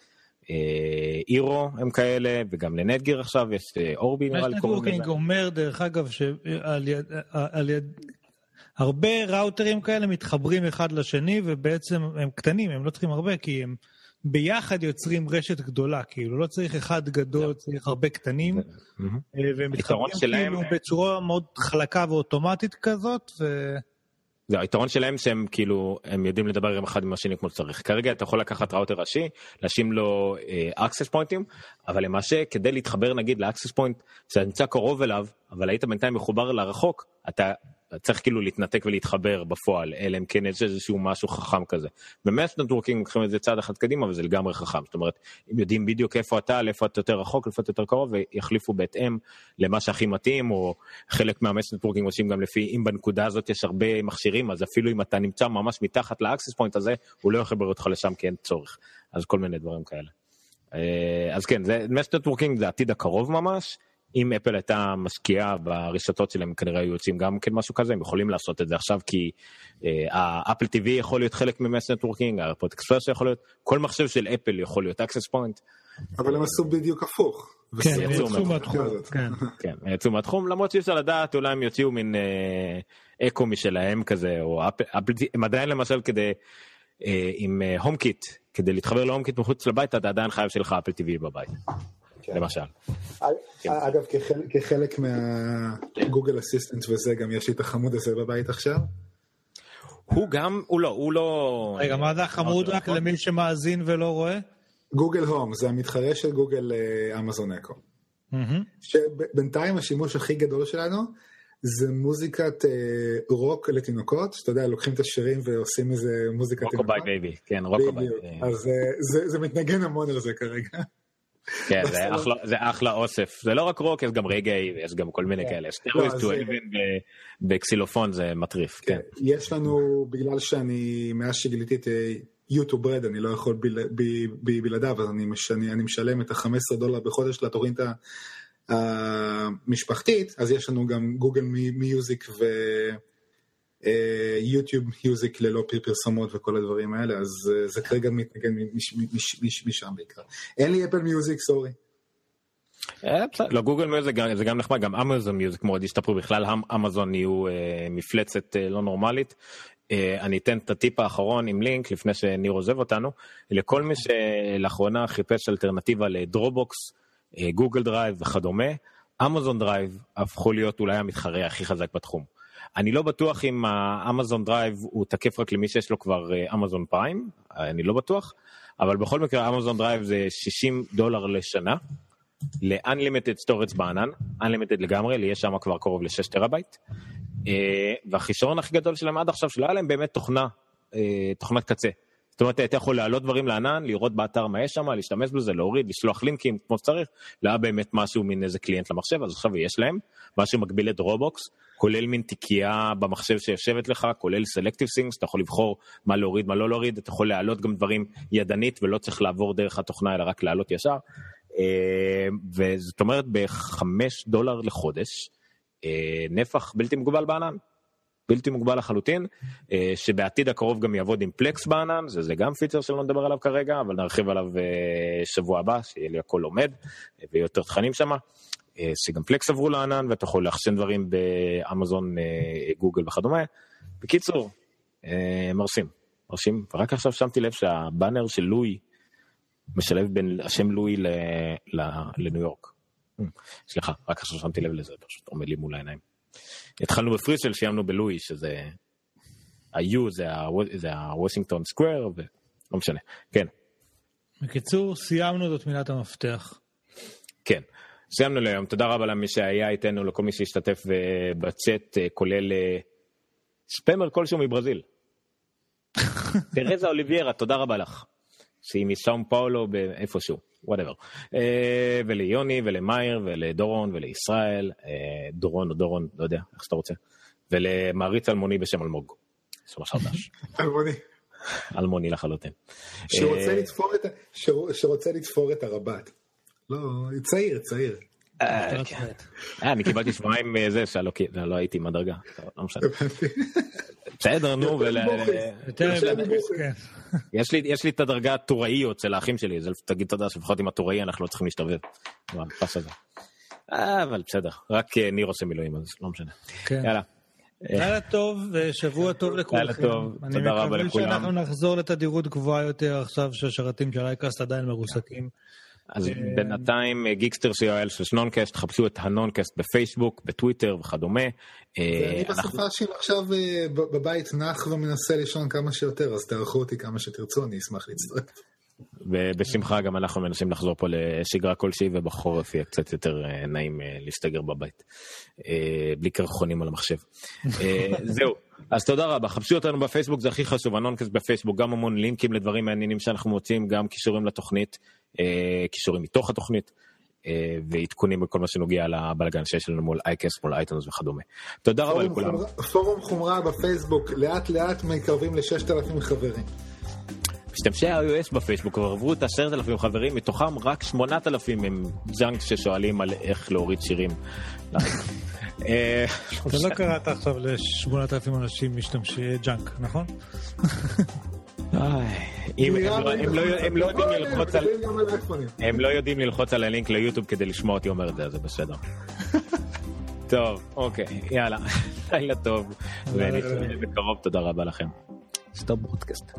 Eero הם כאלה, וגם ל Netgear עכשיו יש Orbi נראה לי קוראים networking לזה. אומר דרך אגב שעל יד, על יד, הרבה ראוטרים כאלה מתחברים אחד לשני ובעצם הם קטנים, הם לא צריכים הרבה כי הם ביחד יוצרים רשת גדולה, כאילו לא צריך אחד גדול, צריך הרבה קטנים, מהמם. אה, והם מתחברים כאילו בצורה מאוד חלקה ואוטומטית כזאת, ו... זה היתרון שלהם שהם כאילו הם יודעים לדבר אחד עם השני כמו שצריך. כרגע אתה יכול לקחת ראוטר ראשי לשים לו access פוינטים אבל למעשה כדי להתחבר נגיד ל access point שאתה נמצא קרוב אליו אבל היית בינתיים מחובר לרחוק אתה צריך כאילו להתנתק ולהתחבר בפועל אלא אם כן יש איזשהו משהו חכם כזה. ב mesh networking לוקחים את זה צעד אחד קדימה וזה לגמרי חכם זאת אומרת הם יודעים בדיוק איפה אתה לאיפה אתה יותר רחוק לאיפה אתה יותר קרוב ויחליפו בהתאם למה שהכי מתאים או חלק מה mesh networking עושים גם לפי אם בנקודה הזאת יש הרבה מכשירים אז אפילו אם אתה נמצא ממש מתחת לאקסיס פוינט הזה הוא לא יחבר אותך לשם כי אין צורך אז כל מיני דברים כאלה. אה, אז כן זה mesh networking זה העתיד הקרוב ממש אם Apple הייתה משקיעה ברשתות שלהם כנראה היו יוצאים גם כן משהו כזה הם יכולים לעשות את זה עכשיו כי ה Apple TV יכול להיות חלק מ mesh networking ה Apple Express יכול להיות כל מחשב של Apple יכול להיות access point אבל הם עשו בדיוק הפוך. כן, יצאו הם יצאו מהתחום. כן. כן, יצאו מהתחום, למרות שאי אפשר לדעת, אולי הם יוציאו מין אה, אקו משלהם כזה, או אפ, אפ, הם עדיין למשל כדי, אה, עם HomeKit, כדי להתחבר ל HomeKit מחוץ לבית, אתה עדיין חייב שיהיה לך Apple TV בבית, למשל. אגב, כחלק- כחלק מה Google Assistant וזה, גם יש לי את החמוד הזה בבית עכשיו. הוא גם, הוא לא, הוא לא... רגע, מה זה החמוד רק למי שמאזין ולא רואה? Google Home זה המתחרה של גוגל אה, Amazon Echo. שבינתיים השימוש הכי גדול שלנו זה מוזיקת אה, רוק לתינוקות, שאתה יודע, לוקחים את השירים ועושים איזה מוזיקת רוקו תינוקות. ביי בייבי, כן, רוקו ביי. בדיוק. אז אה, זה- זה מתנגן המון על זה כרגע. כן, זה אחלה, זה אחלה אוסף, זה לא רק רוק, יש גם רגעי, יש גם כל מיני כאלה, לא, סטרוויסט, אז, טואלבן וקסילופון זה מטריף, כן. יש לנו, בגלל שאני, מאז שגיליתי את אה, יוטיוב רד, אני לא יכול בלעדיו, אז אני, מש- אני, אני משלם את ה-15 דולר בחודש ה- המשפחתית, אז יש לנו גם גוגל מי- מיוזיק ויוטיוב מיוזיק ללא פר- פרסומות וכל הדברים האלה, אז אה, זה כרגע מתנגן מש- משם בעיקר. אין לי אפל מיוזיק, סורי. לא גוגל מיוזיק זה גם נחמד גם אמזון מיוזיק מאוד השתפרו בכלל אמזון נהיו מפלצת לא נורמלית. אני אתן את הטיפ האחרון עם לינק לפני שניר עוזב אותנו לכל מי שלאחרונה חיפש אלטרנטיבה ל-Dropbox Google Drive וכדומה Amazon Drive הפכו להיות אולי המתחרה הכי חזק בתחום. אני לא בטוח אם ה-Amazon Drive הוא תקף רק למי שיש לו כבר Amazon Prime אני לא בטוח אבל בכל מקרה Amazon Drive זה 60 דולר לשנה ל-unlimited storage בענן, unlimited לגמרי, לי יש שם כבר קרוב ל-6 טרהבייט. והחיסרון הכי גדול שלהם עד עכשיו, שלא היה להם באמת תוכנה, אה, תוכנת קצה. זאת אומרת, אתה יכול להעלות דברים לענן, לראות באתר מה יש שם, להשתמש בזה, להוריד, לשלוח לינקים כמו שצריך, לא היה באמת משהו מין איזה client למחשב, אז עכשיו יש להם, משהו מקביל ל-Dropbox, כולל מין תיקייה במחשב שיושבת לך, כולל selective sync, אתה יכול לבחור מה להוריד, מה לא להוריד, אתה יכול להעלות גם דברים ידנית ולא צריך לעבור דרך התוכנה, אלא רק להעלות ישר. אה, וזאת אומרת בחמש דולר לחודש, אה, נפח בלתי מוגבל בענן. בלתי מוגבל לחלוטין, אה, שבעתיד הקרוב גם יעבוד עם פלקס בענן, זה, זה גם פיצ'ר שלא נדבר עליו כרגע, אבל נרחיב עליו שבוע הבא, שיהיה לי הכל עומד, ויותר תכנים שם, שגם פלקס עברו לענן, ואתה יכול לאחסן דברים באמזון, גוגל וכדומה. בקיצור, מרשים, מרשים, ורק עכשיו שמתי לב שהבאנר של לואי משלב בין השם לואי לניו יורק. סליחה, רק עכשיו שמתי לב לזה, פשוט עומד לי מול העיניים. התחלנו בפריסל, סיימנו בלואי, שזה... ה-U זה הוושינגטון סקוויר, ולא משנה, כן. בקיצור, סיימנו זאת מילת המפתח. כן, סיימנו להיום, תודה רבה למי שהיה איתנו, לכל מי שהשתתף אה, בצ'אט, אה, כולל אה, ספמר כלשהו מברזיל. תרזה אוליביירה, תודה רבה לך. שהיא מסאום פאולו באיפשהו, וואטאבר. וליוני ולמאיר ולדורון ולישראל, דורון או דורון, לא יודע, איך שאתה רוצה. ולמעריץ אלמוני בשם אלמוג. חדש. אלמוני. אלמוני לחלוטין. שרוצה לתפור את הרבת. לא, צעיר, צעיר. כן. אני קיבלתי שבועיים זה שלא הייתי עם הדרגה, לא משנה. בסדר, נו, כן. יש לי את הדרגה הטוראי אצל האחים שלי, אז תגיד תודה שלפחות עם הטוראי אנחנו לא צריכים להשתובב. אה, אבל בסדר, רק אה, ניר עושה מילואים, אז לא משנה. כן. יאללה. לילה טוב ושבוע טוב לכולכם. לילה טוב, תודה רבה לכולם. אני מקווה שאנחנו נחזור לתדירות גבוהה יותר עכשיו שהשרתים של iCast עדיין מרוסקים. אז בינתיים Geekster co.il של נונקאסט, תחפשו את הנונקאסט בפייסבוק, בטוויטר וכדומה. אני בשפה שלי עכשיו בבית נח ומנסה לישון כמה שיותר, אז תערכו אותי כמה שתרצו, אני אשמח להצטרף. ובשמחה גם אנחנו מנסים לחזור פה לשגרה כלשהי ובחורף יהיה קצת יותר נעים להסתגר בבית. בלי קרחונים על המחשב. זהו, אז תודה רבה, חפשו אותנו בפייסבוק זה הכי חשוב, הנונקאסט בפייסבוק, גם המון לינקים לדברים מעניינים שאנחנו מוצאים, גם קישורים לתוכנית, קישורים מתוך התוכנית. ועדכונים בכל מה שנוגע לבלאגן שיש לנו מול iCast, מול iTunes וכדומה. תודה רבה לכולם. פורום חומרה בפייסבוק, לאט לאט מקרבים ל-6,000 חברים. משתמשי ה-iOS בפייסבוק כבר עברו את עשרת אלפים חברים, מתוכם רק שמונת אלפים הם junk ששואלים על איך להוריד שירים. אתה לא קראת עכשיו לשמונת אלפים אנשים משתמשי junk, נכון? הם לא יודעים ללחוץ על הלינק ליוטיוב כדי לשמוע אותי אומר את זה, זה בסדר. טוב, אוקיי, יאללה, לילה טוב, ונתראה בקרוב, תודה רבה לכם. stop broadcast.